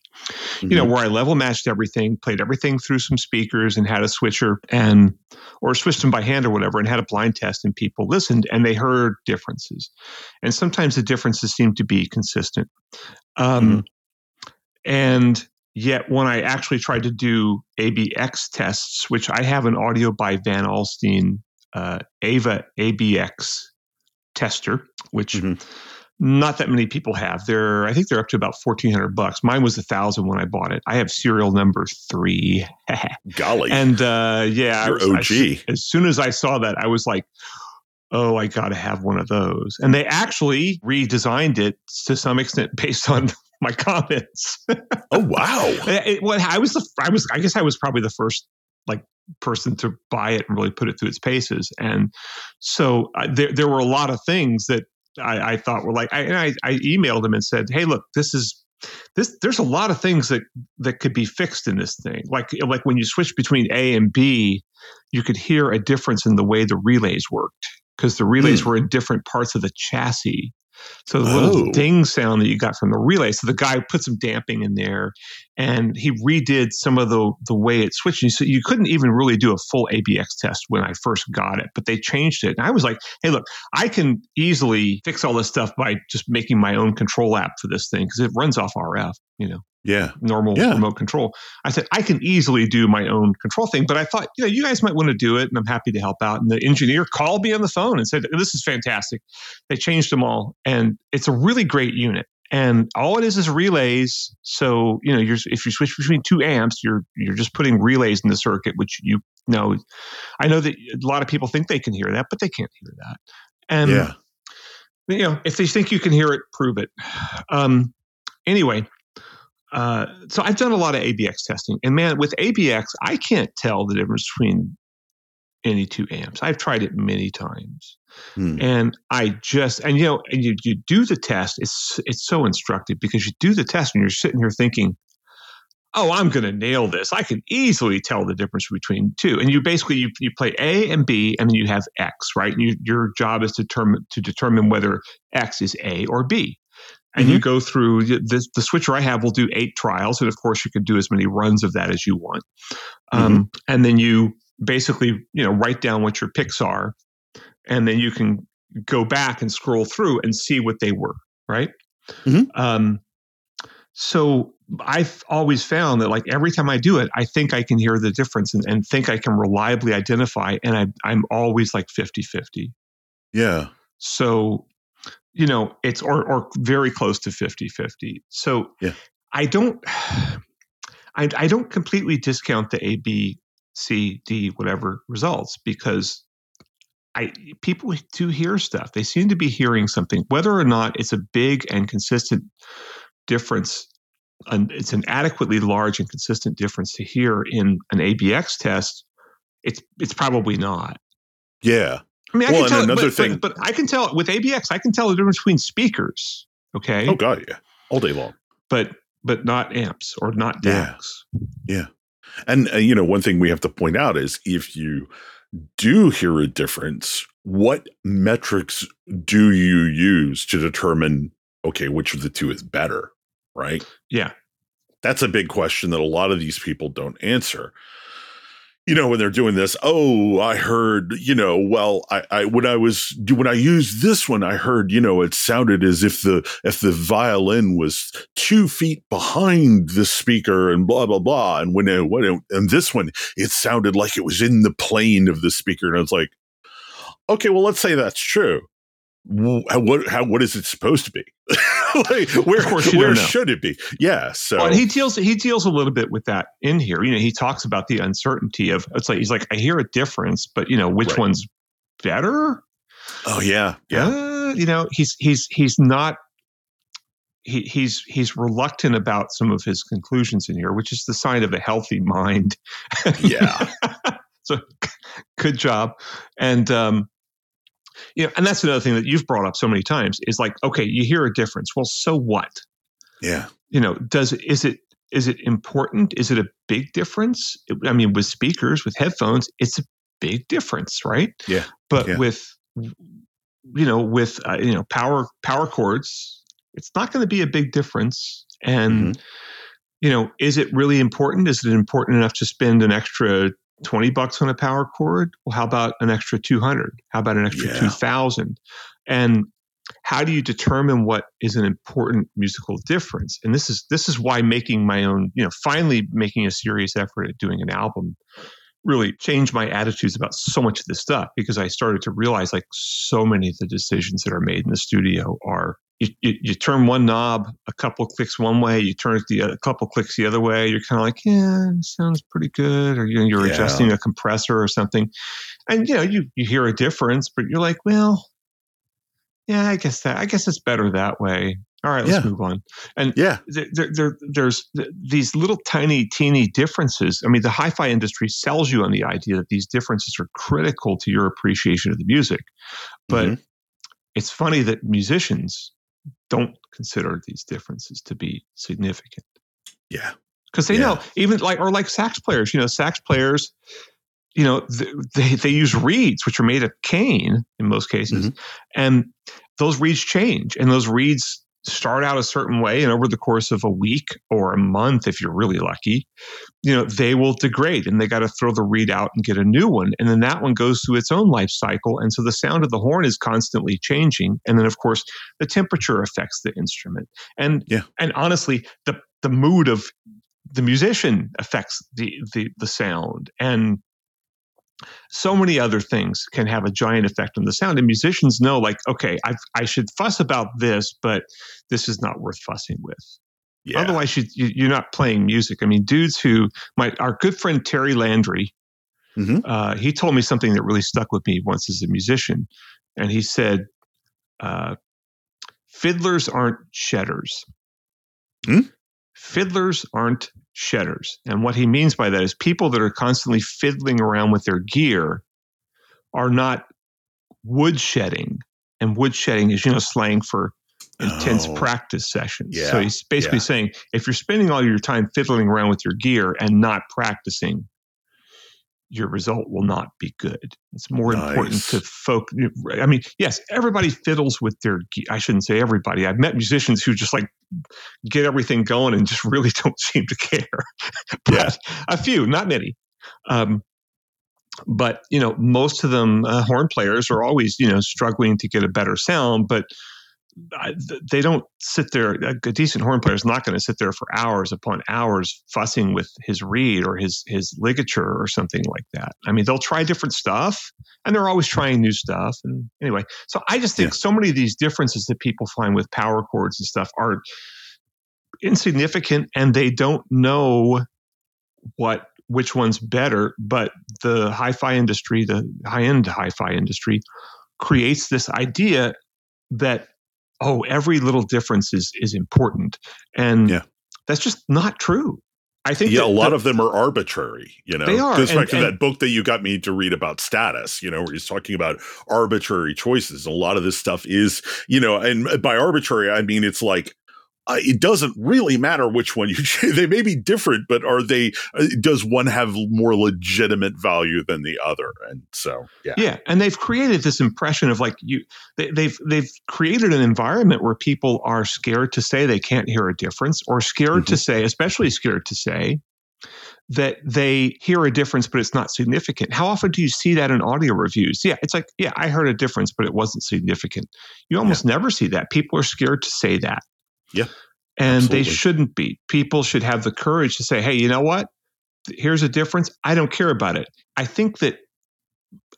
Speaker 2: You know, where I level matched everything, played everything through some speakers and had a switcher and or switched them by hand or whatever and had a blind test and people listened and they heard differences. And sometimes the differences seemed to be consistent. Um, And yet, when I actually tried to do ABX tests, which I have an audio by Van Alstine uh, Ava ABX tester, which
Speaker 3: Mhm.
Speaker 2: not that many people have. They're I think they're up to about fourteen hundred bucks. Mine was a thousand when I bought it. I have serial number three,
Speaker 3: golly,
Speaker 2: and uh, yeah,
Speaker 3: you're
Speaker 2: I-
Speaker 3: OG.
Speaker 2: as soon as I saw that, I was like, oh, I got to have one of those. And they actually redesigned it to some extent based on my comments.
Speaker 3: oh wow.
Speaker 2: It- well, I was the I was I guess I was probably the first like person to buy it and really put it through its paces. And so uh, there there were a lot of things that I, I thought were like I, and I I emailed him and said, hey, look, this is this there's a lot of things that that could be fixed in this thing. Like like when you switch between A and B, you could hear a difference in the way the relays worked because the relays
Speaker 3: Hmm.
Speaker 2: were in different parts of the chassis. So the little
Speaker 3: Oh.
Speaker 2: ding sound that you got from the relay. So the guy put some damping in there, and he redid some of the the way it switched. So you couldn't even really do a full ABX test when I first got it, but they changed it. And I was like, hey, look, I can easily fix all this stuff by just making my own control app for this thing because it runs off RF. You know.
Speaker 3: Yeah.
Speaker 2: normal
Speaker 3: Yeah.
Speaker 2: remote control. I said, I can easily do my own control thing, but I thought, you know, you guys might want to do it and I'm happy to help out. And the engineer called me on the phone and said, This is fantastic. They changed them all. And it's a really great unit. And all it is is relays. So, you know, you're, if you switch between two amps, you're you're just putting relays in the circuit, which you know. I know that a lot of people think they can hear that, but they can't hear that. And
Speaker 3: yeah.
Speaker 2: you know, if they think you can hear it, prove it. Um, anyway, uh, so I've done a lot of ABX testing, and man, with ABX, I can't tell the difference between any two amps. I've tried it many times,
Speaker 3: Hmm.
Speaker 2: and I just and you know, and you you do the test. It's it's so instructive because you do the test and you're sitting here thinking. Oh, I'm going to nail this. I can easily tell the difference between two. And you basically you, you play A and B, and then you have X, right? And you, your job is to determine to determine whether X is A or B and you go through the, the switcher I have will do eight trials, and of course you can do as many runs of that as you want. Um, And then you basically you know write down what your picks are, and then you can go back and scroll through and see what they were. Right.
Speaker 3: Mhm.
Speaker 2: Um, so I've always found that like every time I do it, I think I can hear the difference and, and think I can reliably identify, and I, I'm always like 50 50.
Speaker 3: Yeah.
Speaker 2: So, you know, it's or or very close to 50-50. So
Speaker 3: Yeah.
Speaker 2: I don't I, I don't completely discount the A, B, C, D, whatever results because I people do hear stuff. They seem to be hearing something, whether or not it's a big and consistent difference. And it's an adequately large and consistent difference to hear in an ABX test. It's it's probably not.
Speaker 3: Yeah.
Speaker 2: I mean, I
Speaker 3: Well,
Speaker 2: can tell,
Speaker 3: another
Speaker 2: but,
Speaker 3: thing-
Speaker 2: but, but I can tell with ABX, I can tell the difference between speakers. Okay,
Speaker 3: Oh God, yeah. All day long.
Speaker 2: but but not amps or not DACs.
Speaker 3: Yeah.
Speaker 2: DACs.
Speaker 3: And uh, you know, one thing we have to point out is if you do hear a difference, what metrics do you use to determine okay, which of the two is better, right?
Speaker 2: Yeah,
Speaker 3: That's a big question that a lot of these people don't answer. You know, when they're doing this, oh, I heard, you know, well, I, I when I was when I used this one, I heard, you know, it sounded as if the if the violin was two feet behind the speaker and blah blah blah. And when it, when it, and this one, it sounded like it was in the plane of the speaker. And I was like, okay, well, let's say that's true. How, what how what is it supposed to be? like, where where should it be? Yeah. So
Speaker 2: well, he deals he deals a little bit with that in here. You know, he talks about the uncertainty of it's like he's like I hear a difference, but you know which
Speaker 3: Right.
Speaker 2: one's better.
Speaker 3: oh yeah yeah
Speaker 2: Uh, you know, he's he's he's not. He, he's he's reluctant about some of his conclusions in here, which is the sign of a healthy mind.
Speaker 3: yeah
Speaker 2: so good job and um you know and that's another thing that you've brought up so many times is like okay you hear a difference. Well so what?
Speaker 3: Yeah.
Speaker 2: You know does is it is it important? Is it a big difference? I mean with speakers with headphones it's a big difference right?
Speaker 3: Yeah.
Speaker 2: but
Speaker 3: Yeah.
Speaker 2: with you know with uh, you know power power cords, it's not going to be a big difference. And
Speaker 3: Mhm.
Speaker 2: you know is it really important? Is it important enough to spend an extra 20 bucks on a power cord? Well how about an extra 200 how about an extra
Speaker 3: Yeah.
Speaker 2: 2000 and how do you determine what is an important musical difference? And this is this is why making my own you know finally making a serious effort at doing an album really changed my attitudes about so much of this stuff because i started to realize like so many of the decisions that are made in the studio are you, you, you turn one knob a couple clicks one way you turn it the a couple clicks the other way you're kind of like yeah sounds pretty good or you you're
Speaker 3: Yeah.
Speaker 2: adjusting a compressor or something and you know you, you hear a difference but you're like well yeah i guess that i guess it's better that way all right let's
Speaker 3: Yeah.
Speaker 2: move on And
Speaker 3: yeah
Speaker 2: there, there, there, there's these little tiny, teeny differences. I mean, the hi fi industry sells you on the idea that these differences are critical to your appreciation of the music. But
Speaker 3: Mhm.
Speaker 2: it's funny that musicians don't consider these differences to be significant
Speaker 3: yeah
Speaker 2: because they
Speaker 3: Yeah.
Speaker 2: know, even like, or like sax players, you know, sax players. You know, th- they, they use reeds, which are made of cane in most cases, mm-hmm. and those reeds change, and those reeds start out a certain way and over the course of a week or a month if you're really lucky you know they will degrade and they got to throw the reed out and get a new one and then that one goes through its own life cycle and so the sound of the horn is constantly changing and then of course the temperature affects the instrument and
Speaker 3: Yeah.
Speaker 2: and honestly the the mood of the musician affects the the the sound and so many other things can have a giant effect on the sound and musicians know like okay i i should fuss about this but this is not worth fussing with yeah. otherwise you, you, are not playing music i mean dudes who my our good friend terry landry mm-hmm. uh, he told me something that really stuck with me once as a musician and he said uh, fiddlers aren't shedders hmm? fiddlers aren't shedders. And what he means by that is people that are constantly fiddling around with their gear are not wood shedding. And wood shedding is, you know, slang for intense oh, practice sessions. Yeah, so he's basically yeah. saying if you're spending all your time fiddling around with your gear and not practicing, your result will not be good. It's more nice. important to folk. I mean, yes, everybody fiddles with their. I shouldn't say everybody. I've met musicians who just like get everything going and just really don't seem to care. but yeah. a few, not many. Um, but you know, most of them uh, horn players are always you know struggling to get a better sound, but they don't sit there. A decent horn player is not going to sit there for hours upon hours fussing with his reed or his his ligature or something like that. I mean, they'll try different stuff, and they're always trying new stuff. And anyway, so I just think yeah. so many of these differences that people find with power cords and stuff are insignificant, and they don't know what which one's better. But the hi-fi industry, the high-end hi-fi industry, creates this idea that oh, every little difference is is important, and yeah. that's just not true. I think
Speaker 3: yeah, a lot of them are arbitrary. You know,
Speaker 2: they are.
Speaker 3: Goes back to that book that you got me to read about status. You know, where he's talking about arbitrary choices. A lot of this stuff is, you know, and by arbitrary I mean it's like uh, it doesn't really matter which one you choose. They may be different, but are they? Uh, does one have more legitimate value than the other? And so, yeah,
Speaker 2: yeah. And they've created this impression of like you. They, they've they've created an environment where people are scared to say they can't hear a difference, or scared mm-hmm. to say, especially scared to say that they hear a difference, but it's not significant. How often do you see that in audio reviews? Yeah, it's like, yeah, I heard a difference, but it wasn't significant. You almost yeah. never see that. People are scared to say that.
Speaker 3: Yeah.
Speaker 2: And absolutely. they shouldn't be. People should have the courage to say, hey, you know what? Here's a difference. I don't care about it. I think that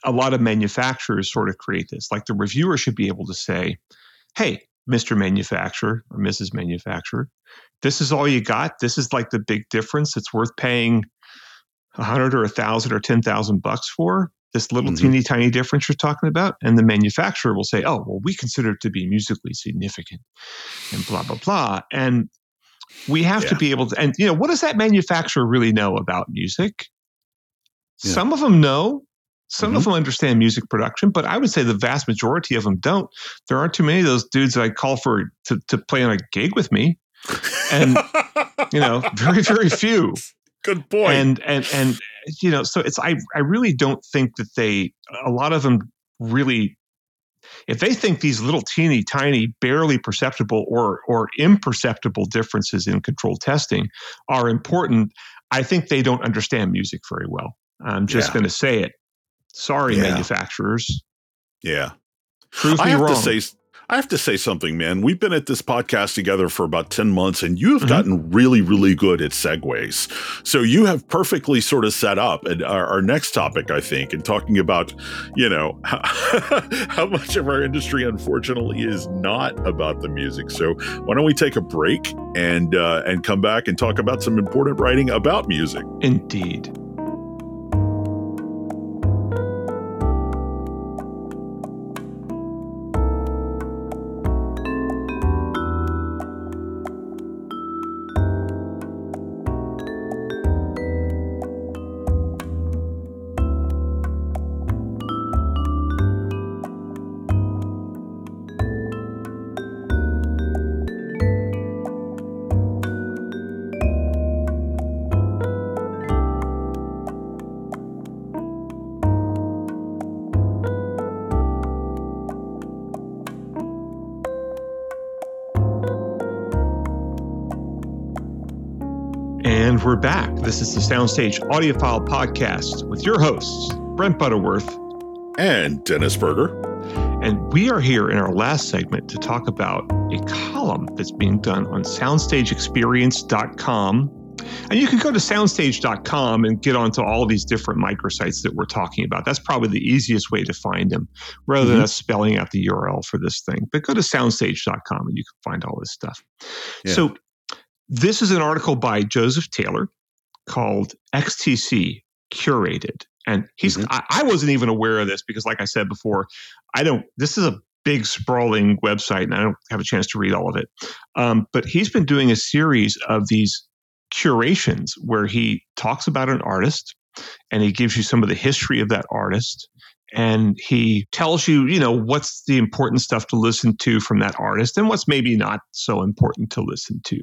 Speaker 2: a lot of manufacturers sort of create this. Like the reviewer should be able to say, hey, Mr. Manufacturer or Mrs. Manufacturer, this is all you got. This is like the big difference. It's worth paying a hundred or a thousand or ten thousand bucks for this little mm-hmm. teeny tiny difference you're talking about and the manufacturer will say oh well we consider it to be musically significant and blah blah blah and we have yeah. to be able to and you know what does that manufacturer really know about music yeah. some of them know some mm-hmm. of them understand music production but i would say the vast majority of them don't there aren't too many of those dudes that i call for to, to play on a gig with me and you know very very few
Speaker 3: good point
Speaker 2: and and and you know, so it's I I really don't think that they a lot of them really if they think these little teeny tiny barely perceptible or or imperceptible differences in controlled testing are important i think they don't understand music very well i'm just yeah. going to say it sorry yeah. manufacturers
Speaker 3: yeah
Speaker 2: prove me
Speaker 3: I have
Speaker 2: wrong.
Speaker 3: to say I have to say something, man. We've been at this podcast together for about 10 months and you have mm-hmm. gotten really, really good at segues. So you have perfectly sort of set up and our, our next topic, I think, and talking about, you know, how, how much of our industry, unfortunately, is not about the music. So why don't we take a break and, uh, and come back and talk about some important writing about music?
Speaker 2: Indeed. We're back. This is the Soundstage Audiophile Podcast with your hosts, Brent Butterworth
Speaker 3: and Dennis Burger.
Speaker 2: And we are here in our last segment to talk about a column that's being done on soundstagexperience.com. And you can go to soundstage.com and get onto all these different microsites that we're talking about. That's probably the easiest way to find them rather mm-hmm. than us spelling out the URL for this thing. But go to soundstage.com and you can find all this stuff. Yeah. So, this is an article by Joseph Taylor called XTC Curated. And he's, mm-hmm. I, I wasn't even aware of this because, like I said before, I don't, this is a big sprawling website and I don't have a chance to read all of it. Um, but he's been doing a series of these curations where he talks about an artist and he gives you some of the history of that artist and he tells you, you know, what's the important stuff to listen to from that artist and what's maybe not so important to listen to.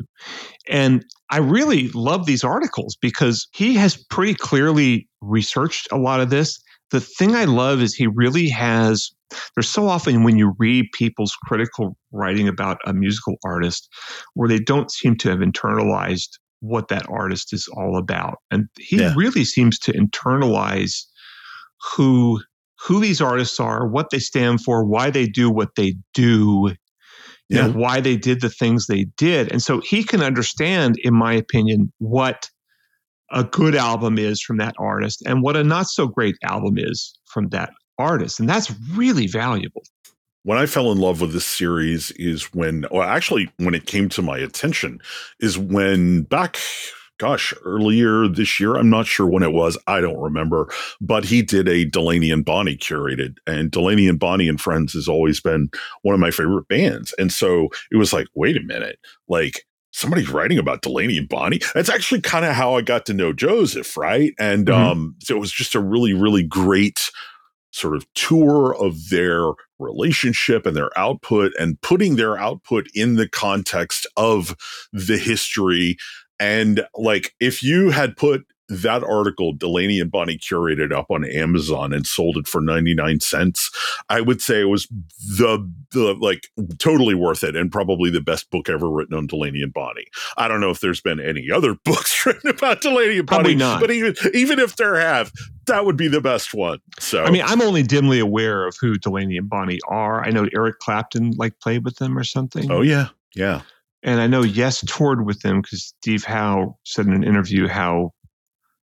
Speaker 2: And I really love these articles because he has pretty clearly researched a lot of this. The thing I love is he really has there's so often when you read people's critical writing about a musical artist where they don't seem to have internalized what that artist is all about. And he yeah. really seems to internalize who who these artists are, what they stand for, why they do what they do, yeah. and why they did the things they did. And so he can understand, in my opinion, what a good album is from that artist and what a not so great album is from that artist. And that's really valuable.
Speaker 3: When I fell in love with this series is when, well, actually, when it came to my attention, is when back gosh, earlier this year. I'm not sure when it was. I don't remember. But he did a Delaney and Bonnie curated, and Delaney and Bonnie and Friends has always been one of my favorite bands. And so it was like, wait a minute, like somebody's writing about Delaney and Bonnie. That's actually kind of how I got to know Joseph, right? And mm-hmm. um, so it was just a really, really great sort of tour of their relationship and their output and putting their output in the context of the history and like, if you had put that article, Delaney and Bonnie curated up on Amazon and sold it for 99 cents, I would say it was the, the like totally worth it and probably the best book ever written on Delaney and Bonnie. I don't know if there's been any other books written about Delaney and
Speaker 2: Bonnie,
Speaker 3: not. but even, even if there have, that would be the best one. So,
Speaker 2: I mean, I'm only dimly aware of who Delaney and Bonnie are. I know Eric Clapton like played with them or something.
Speaker 3: Oh, yeah. Yeah.
Speaker 2: And I know Yes toured with them because Steve Howe said in an interview how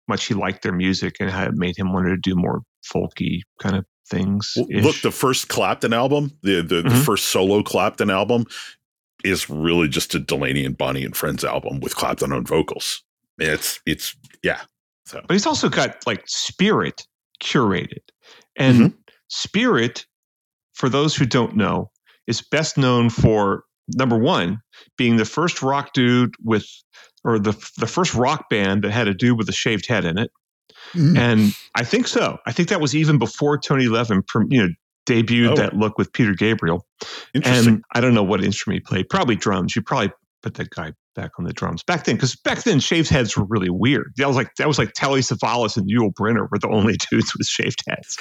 Speaker 2: much he liked their music and how it made him want to do more folky kind of things.
Speaker 3: Look, the first Clapton album, the the, mm-hmm. the, first solo Clapton album, is really just a Delaney and Bonnie and Friends album with Clapton on vocals. It's it's yeah.
Speaker 2: So, but he's also got like Spirit curated, and mm-hmm. Spirit, for those who don't know, is best known for number one being the first rock dude with or the the first rock band that had a dude with a shaved head in it. Mm-hmm. And I think so. I think that was even before Tony Levin, you know, debuted oh. that look with Peter Gabriel. And I don't know what instrument he played. Probably drums. You probably put that guy back on the drums back then because back then shaved heads were really weird. That was like that was like Telly Savalas and Yul Brynner were the only dudes with shaved heads.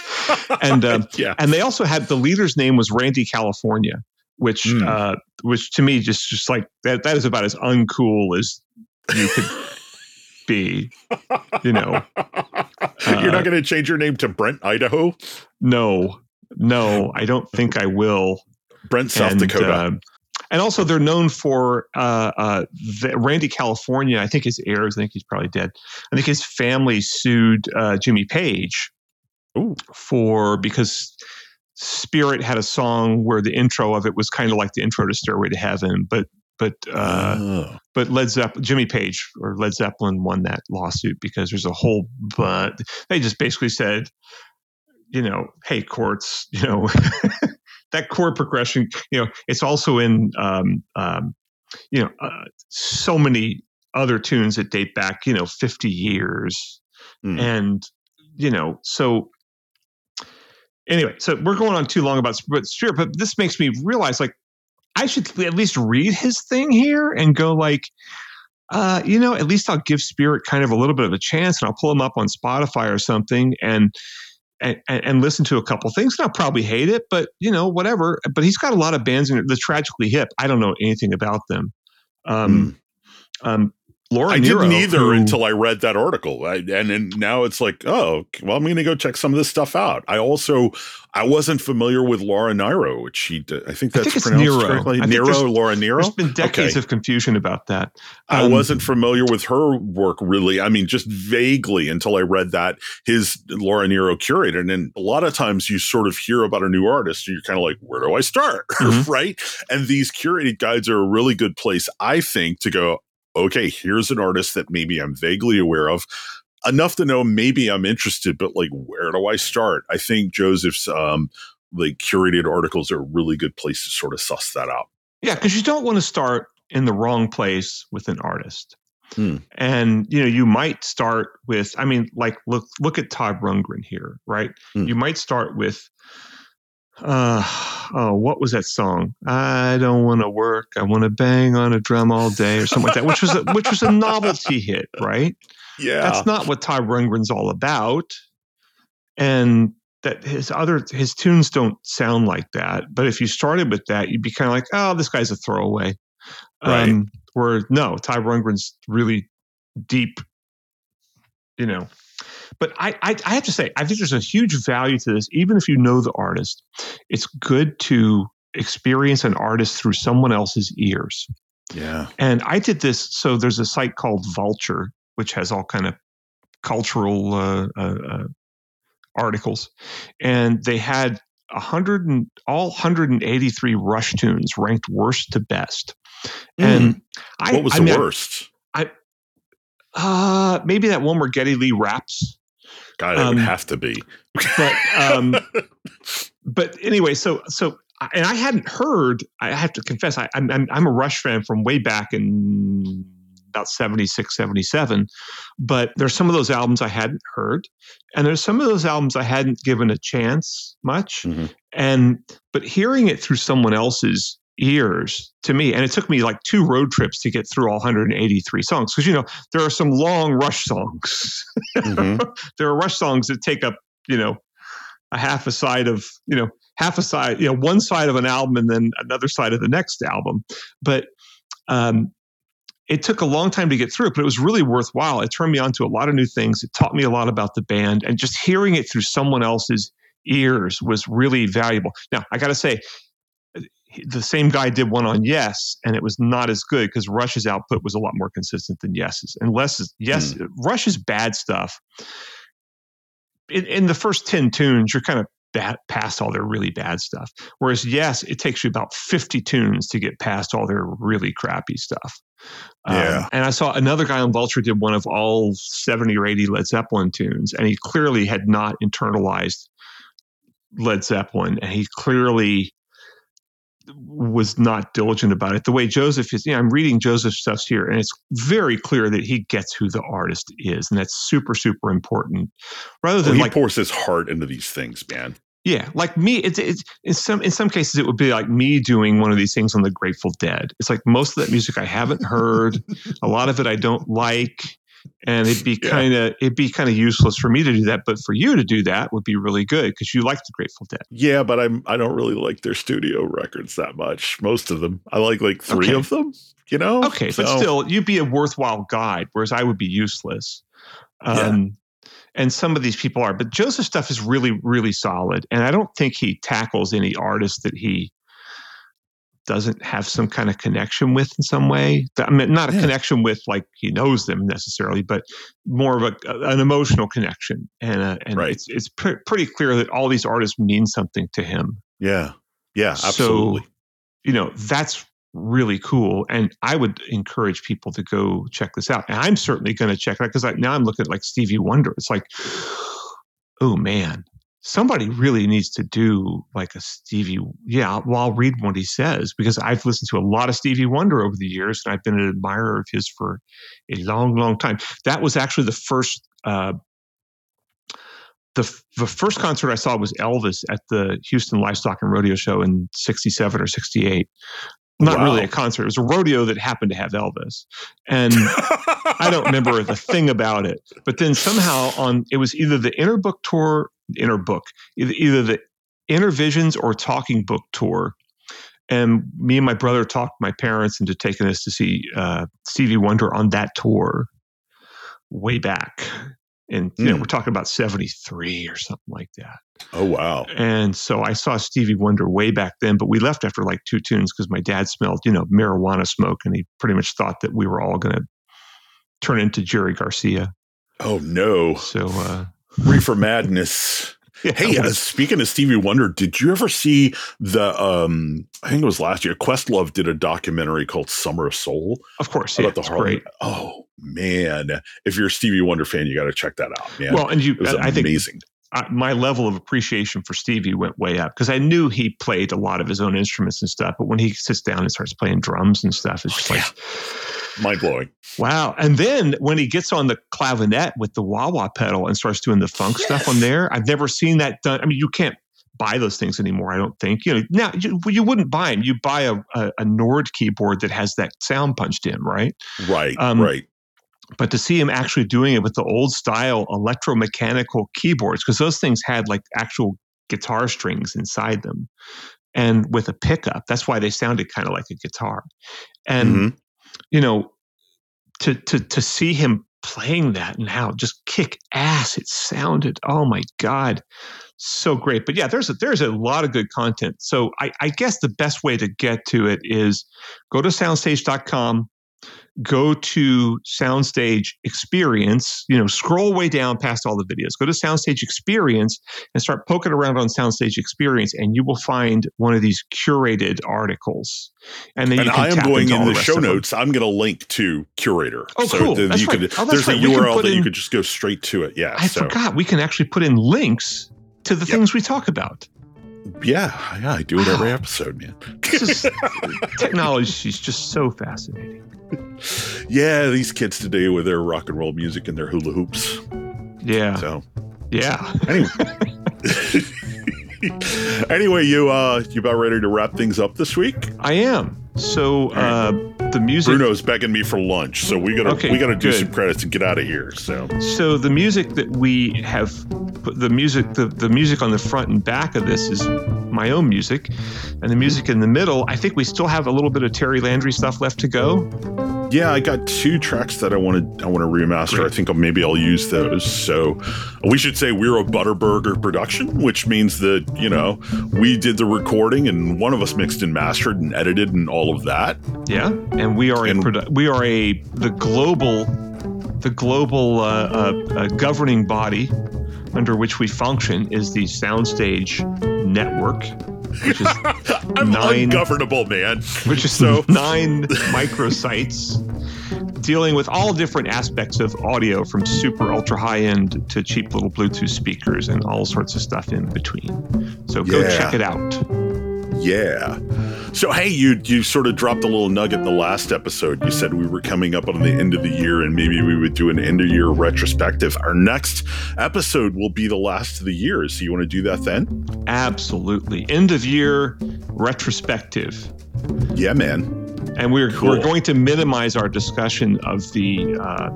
Speaker 2: And um, yeah. and they also had the leader's name was Randy California which mm. uh, which to me just just like that that is about as uncool as you could be. You know,
Speaker 3: you're not uh, going to change your name to Brent Idaho.
Speaker 2: No, no, I don't think I will.
Speaker 3: Brent, South and, Dakota.
Speaker 2: Uh, and also, they're known for uh, uh, the, Randy California. I think his heirs. I think he's probably dead. I think his family sued uh, Jimmy Page Ooh. for because Spirit had a song where the intro of it was kind of like the intro to Stairway to Heaven, but but uh, oh. but Led Zeppelin, Jimmy Page or Led Zeppelin won that lawsuit because there's a whole but they just basically said, you know, hey courts, you know, that chord progression, you know, it's also in um, um, you know uh, so many other tunes that date back, you know, 50 years, mm. and you know, so anyway, so we're going on too long about Spirit, but this makes me realize like I should at least read his thing here and go like, uh, you know, at least I'll give Spirit kind of a little bit of a chance, and I'll pull him up on Spotify or something, and and, and listen to a couple things. And I'll probably hate it, but you know, whatever. But he's got a lot of bands in the Tragically Hip. I don't know anything about them. Um, mm. um, Laura
Speaker 3: I
Speaker 2: Nyro,
Speaker 3: didn't either
Speaker 2: who-
Speaker 3: until I read that article. I, and, and now it's like, oh, well, I'm going to go check some of this stuff out. I also, I wasn't familiar with Laura Nyro, which she, I think
Speaker 2: I
Speaker 3: that's
Speaker 2: think
Speaker 3: pronounced
Speaker 2: Nero.
Speaker 3: correctly.
Speaker 2: I Nyro,
Speaker 3: Laura Nyro.
Speaker 2: There's been decades
Speaker 3: Okay.
Speaker 2: of confusion about that.
Speaker 3: I
Speaker 2: Um,
Speaker 3: wasn't familiar with her work really. I mean, just vaguely until I read that his Laura Nyro curated. And then a lot of times you sort of hear about a new artist and you're kind of like, where do I start?
Speaker 2: Mhm.
Speaker 3: right. And these curated guides are a really good place, I think, to go, okay, here's an artist that maybe I'm vaguely aware of. Enough to know maybe I'm interested, but like, where do I start? I think Joseph's um, like curated articles are a really good place to sort of suss that out.
Speaker 2: Yeah, because you don't want to start in the wrong place with an artist.
Speaker 3: Hmm.
Speaker 2: And you know, you might start with, I mean, like look look at Todd Rundgren here, right?
Speaker 3: Hmm.
Speaker 2: You might start with uh oh, what was that song? I don't want to work. I want to bang on a drum all day or something like that, which was a, which was a novelty hit, right?
Speaker 3: Yeah.
Speaker 2: That's not what Todd Rundgren's all about. And that his other his tunes don't sound like that. But if you started with that, you'd be kind of like, oh, this guy's a throwaway.
Speaker 3: Right.
Speaker 2: Um, where no, Todd Rundgren's really deep, you know. But I, I I have to say, I think there's a huge value to this, even if you know the artist. It's good to experience an artist through someone else's ears.
Speaker 3: yeah.
Speaker 2: And I did this. So there's a site called Vulture, which has all kind of cultural uh, uh, uh, articles, and they had a hundred and all 183 Rush tunes ranked worst to best. And I,
Speaker 3: Hmm. what was
Speaker 2: I
Speaker 3: the
Speaker 2: mean, I-
Speaker 3: worst?
Speaker 2: Uh, maybe that one where Geddy Lee raps.
Speaker 3: God, it would
Speaker 2: um,
Speaker 3: have to be.
Speaker 2: But um, but anyway, so so and I hadn't heard. I have to confess, I, I'm I'm I'm a Rush fan from way back in about 76, 77. But there's some of those albums I hadn't heard, and there's some of those albums I hadn't given a chance much.
Speaker 3: Mhm.
Speaker 2: And but hearing it through someone else's ears to me, and it took me like two road trips to get through all 183 songs. Because you know there are some long Rush songs.
Speaker 3: Mhm.
Speaker 2: there are Rush songs that take up you know a half a side of you know half a side you know one side of an album and then another side of the next album. But um it took a long time to get through it but it was really worthwhile. It turned me on to a lot of new things. It taught me a lot about the band and just hearing it through someone else's ears was really valuable. Now i got to say the same guy did one on Yes, and it was not as good because Rush's output was a lot more consistent than Yes's. And less is Yes, Rush's bad stuff. In, in the first ten tunes, you're kind of bad, past all their really bad stuff. Whereas Yes, it takes you about fifty tunes to get past all their really crappy stuff. Um,
Speaker 3: Yeah.
Speaker 2: and I saw another guy on Vulture did one of all seventy or eighty Led Zeppelin tunes, and he clearly had not internalized Led Zeppelin, and he clearly was not diligent about it. The way Joseph is, you know, I'm reading Joseph's stuff here, and it's very clear that he gets who the artist is, and that's super, super important. Rather
Speaker 3: Well,
Speaker 2: than
Speaker 3: he
Speaker 2: like,
Speaker 3: pours his heart into these things, man.
Speaker 2: yeah, like me, it's, it's in some in some cases it would be like me doing one of these things on the Grateful Dead. It's like most of that music I haven't heard, a lot of it I don't like, and it'd be
Speaker 3: Yeah.
Speaker 2: kind of it'd be kind of useless for me to do that, but for you to do that would be really good because you like the Grateful Dead.
Speaker 3: Yeah, but I'm I don't really like their studio records that much. Most of them. I like like three
Speaker 2: Okay.
Speaker 3: of them. You know.
Speaker 2: Okay, but still, you'd be a worthwhile guide, whereas I would be useless.
Speaker 3: Yeah.
Speaker 2: Um, And some of these people are, but Joseph's stuff is really, really solid. And I don't think he tackles any artist that he doesn't have some kind of connection with in some way. I mean, not a
Speaker 3: Yeah.
Speaker 2: connection with like he knows them necessarily, but more of a, an emotional connection. And uh, and
Speaker 3: Right.
Speaker 2: it's it's pre- pretty clear that all these artists mean something to him
Speaker 3: Yeah. Yeah.
Speaker 2: So-
Speaker 3: Absolutely.
Speaker 2: you know that's really cool and i would encourage people to go check this out and i'm certainly going to check it out because now i'm looking at like stevie wonder it's like oh man somebody really needs to do like a stevie yeah well i'll read what he says because i've listened to a lot of stevie wonder over the years and i've been an admirer of his for a long long time that was actually the first uh, the, the first concert I saw was Elvis at the Houston Livestock and Rodeo Show in 67 or 68. Not
Speaker 3: Wow.
Speaker 2: really a concert. It was a rodeo that happened to have Elvis. And I don't remember the thing about it. But then somehow on it was either the Inner Book tour, Inner Book, either, the Inner Visions or Talking Book tour. and me and my brother talked my parents into taking us to see uh, Stevie Wonder on that tour way back. And you know,
Speaker 3: Mm.
Speaker 2: we're talking about 73 or something like that.
Speaker 3: Oh wow.
Speaker 2: And so I saw Stevie Wonder way back then, but we left after like two tunes because my dad smelled, you know, marijuana smoke, and he pretty much thought that we were all going to turn into Jerry Garcia.
Speaker 3: Oh no.
Speaker 2: So, uh,
Speaker 3: Reefer Madness.
Speaker 2: yeah,
Speaker 3: Hey, uh, speaking of Stevie Wonder, did you ever see the? um I think it was last year. Questlove did a documentary called "Summer of Soul"
Speaker 2: of course, yeah,
Speaker 3: about the
Speaker 2: it's
Speaker 3: Harlem.
Speaker 2: great.
Speaker 3: Oh man, if you're a Stevie Wonder fan, you got to check that out. Man,
Speaker 2: Well, and you,
Speaker 3: it was
Speaker 2: I think
Speaker 3: amazing.
Speaker 2: I, my level of appreciation for Stevie went way up because I knew he played a lot of his own instruments and stuff. But when he sits down and starts playing drums and stuff, it's just
Speaker 3: Oh,
Speaker 2: like,
Speaker 3: Mind blowing.
Speaker 2: wow. And then when he gets on the clavinet with the wah wah pedal and starts doing the funk stuff on there, I've never seen that done. I mean, you can't buy those things anymore. I don't think. You know, now you, you wouldn't buy them. You buy a, a, a Nord keyboard that has that sound punched in, right?
Speaker 3: Right,
Speaker 2: Um,
Speaker 3: right.
Speaker 2: But to see him actually doing it with the old style electromechanical keyboards because those things had like actual guitar strings inside them and with a pickup. That's why they sounded kind of like a guitar. And
Speaker 3: Mhm.
Speaker 2: you know to to to see him playing that and how just kick ass it sounded oh my god so great. But yeah there's a there's a lot of good content. So i i guess the best way to get to it is go to soundstage.com go to soundstage experience you know scroll way down past all the videos go to soundstage experience and start poking around on soundstage experience and you will find one of these curated articles and then
Speaker 3: And
Speaker 2: you can
Speaker 3: I am going in the
Speaker 2: rest
Speaker 3: show notes. I'm going to link to Curator.
Speaker 2: Oh,
Speaker 3: so
Speaker 2: cool.
Speaker 3: then
Speaker 2: That's
Speaker 3: you
Speaker 2: right.
Speaker 3: could.
Speaker 2: Oh, that's
Speaker 3: there's
Speaker 2: right.
Speaker 3: a URL that you could just go straight to it. Yeah.
Speaker 2: I
Speaker 3: so
Speaker 2: forgot we can actually put in links to the
Speaker 3: Yep.
Speaker 2: things we talk about.
Speaker 3: Yeah, yeah, I do it every episode, man.
Speaker 2: Technology is just so fascinating.
Speaker 3: yeah, these kids today with their rock and roll music and their hula hoops.
Speaker 2: Yeah,
Speaker 3: So
Speaker 2: yeah.
Speaker 3: anyway. anyway, you uh you about ready to wrap things up this week?
Speaker 2: I am. So uh, the music.
Speaker 3: Bruno's begging me for lunch, so we gotta
Speaker 2: Okay,
Speaker 3: we gotta do
Speaker 2: good.
Speaker 3: some credits and get out of here. So
Speaker 2: So the music that we have, the music, the, the music on the front and back of this is my own music, and the music in the middle. I think we still have a little bit of Terry Landry stuff left to go.
Speaker 3: yeah, I got two tracks that I want to I want to remaster.
Speaker 2: Great.
Speaker 3: I think I'll, maybe I'll use those. So we should say we're a Butterburger production, which means that you know we did the recording and one of us mixed and mastered and edited and all of that.
Speaker 2: Yeah, and we are a
Speaker 3: And-
Speaker 2: produ- we are a the global the global uh, uh, uh, governing body under which we function is the Soundstage Network, which is
Speaker 3: I'm
Speaker 2: Nine-
Speaker 3: ungovernable, man.
Speaker 2: which is
Speaker 3: So-
Speaker 2: nine microsites dealing with all different aspects of audio from super ultra high end to cheap little Bluetooth speakers and all sorts of stuff in between. So go
Speaker 3: Yeah.
Speaker 2: check it out.
Speaker 3: Yeah. So hey, you you sort of dropped a little nugget in the last episode. You said we were coming up on the end of the year and maybe we would do an end of year retrospective. Our next episode will be the last of the year. So you want to do that then?
Speaker 2: Absolutely. End of year retrospective.
Speaker 3: Yeah, man.
Speaker 2: and we're
Speaker 3: Cool.
Speaker 2: we're going to minimize our discussion of the uh,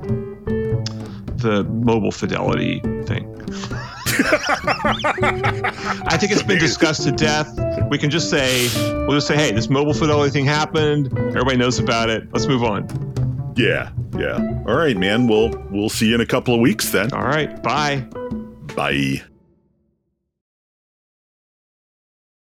Speaker 2: the mobile fidelity thing. I think it's been discussed to death. We can just say we'll just say, hey, this mobile fidelity thing happened. Everybody knows about it. Let's move on.
Speaker 3: Yeah, yeah. All right, man. We'll we'll see you in a couple of weeks then.
Speaker 2: All right. Bye.
Speaker 3: Bye.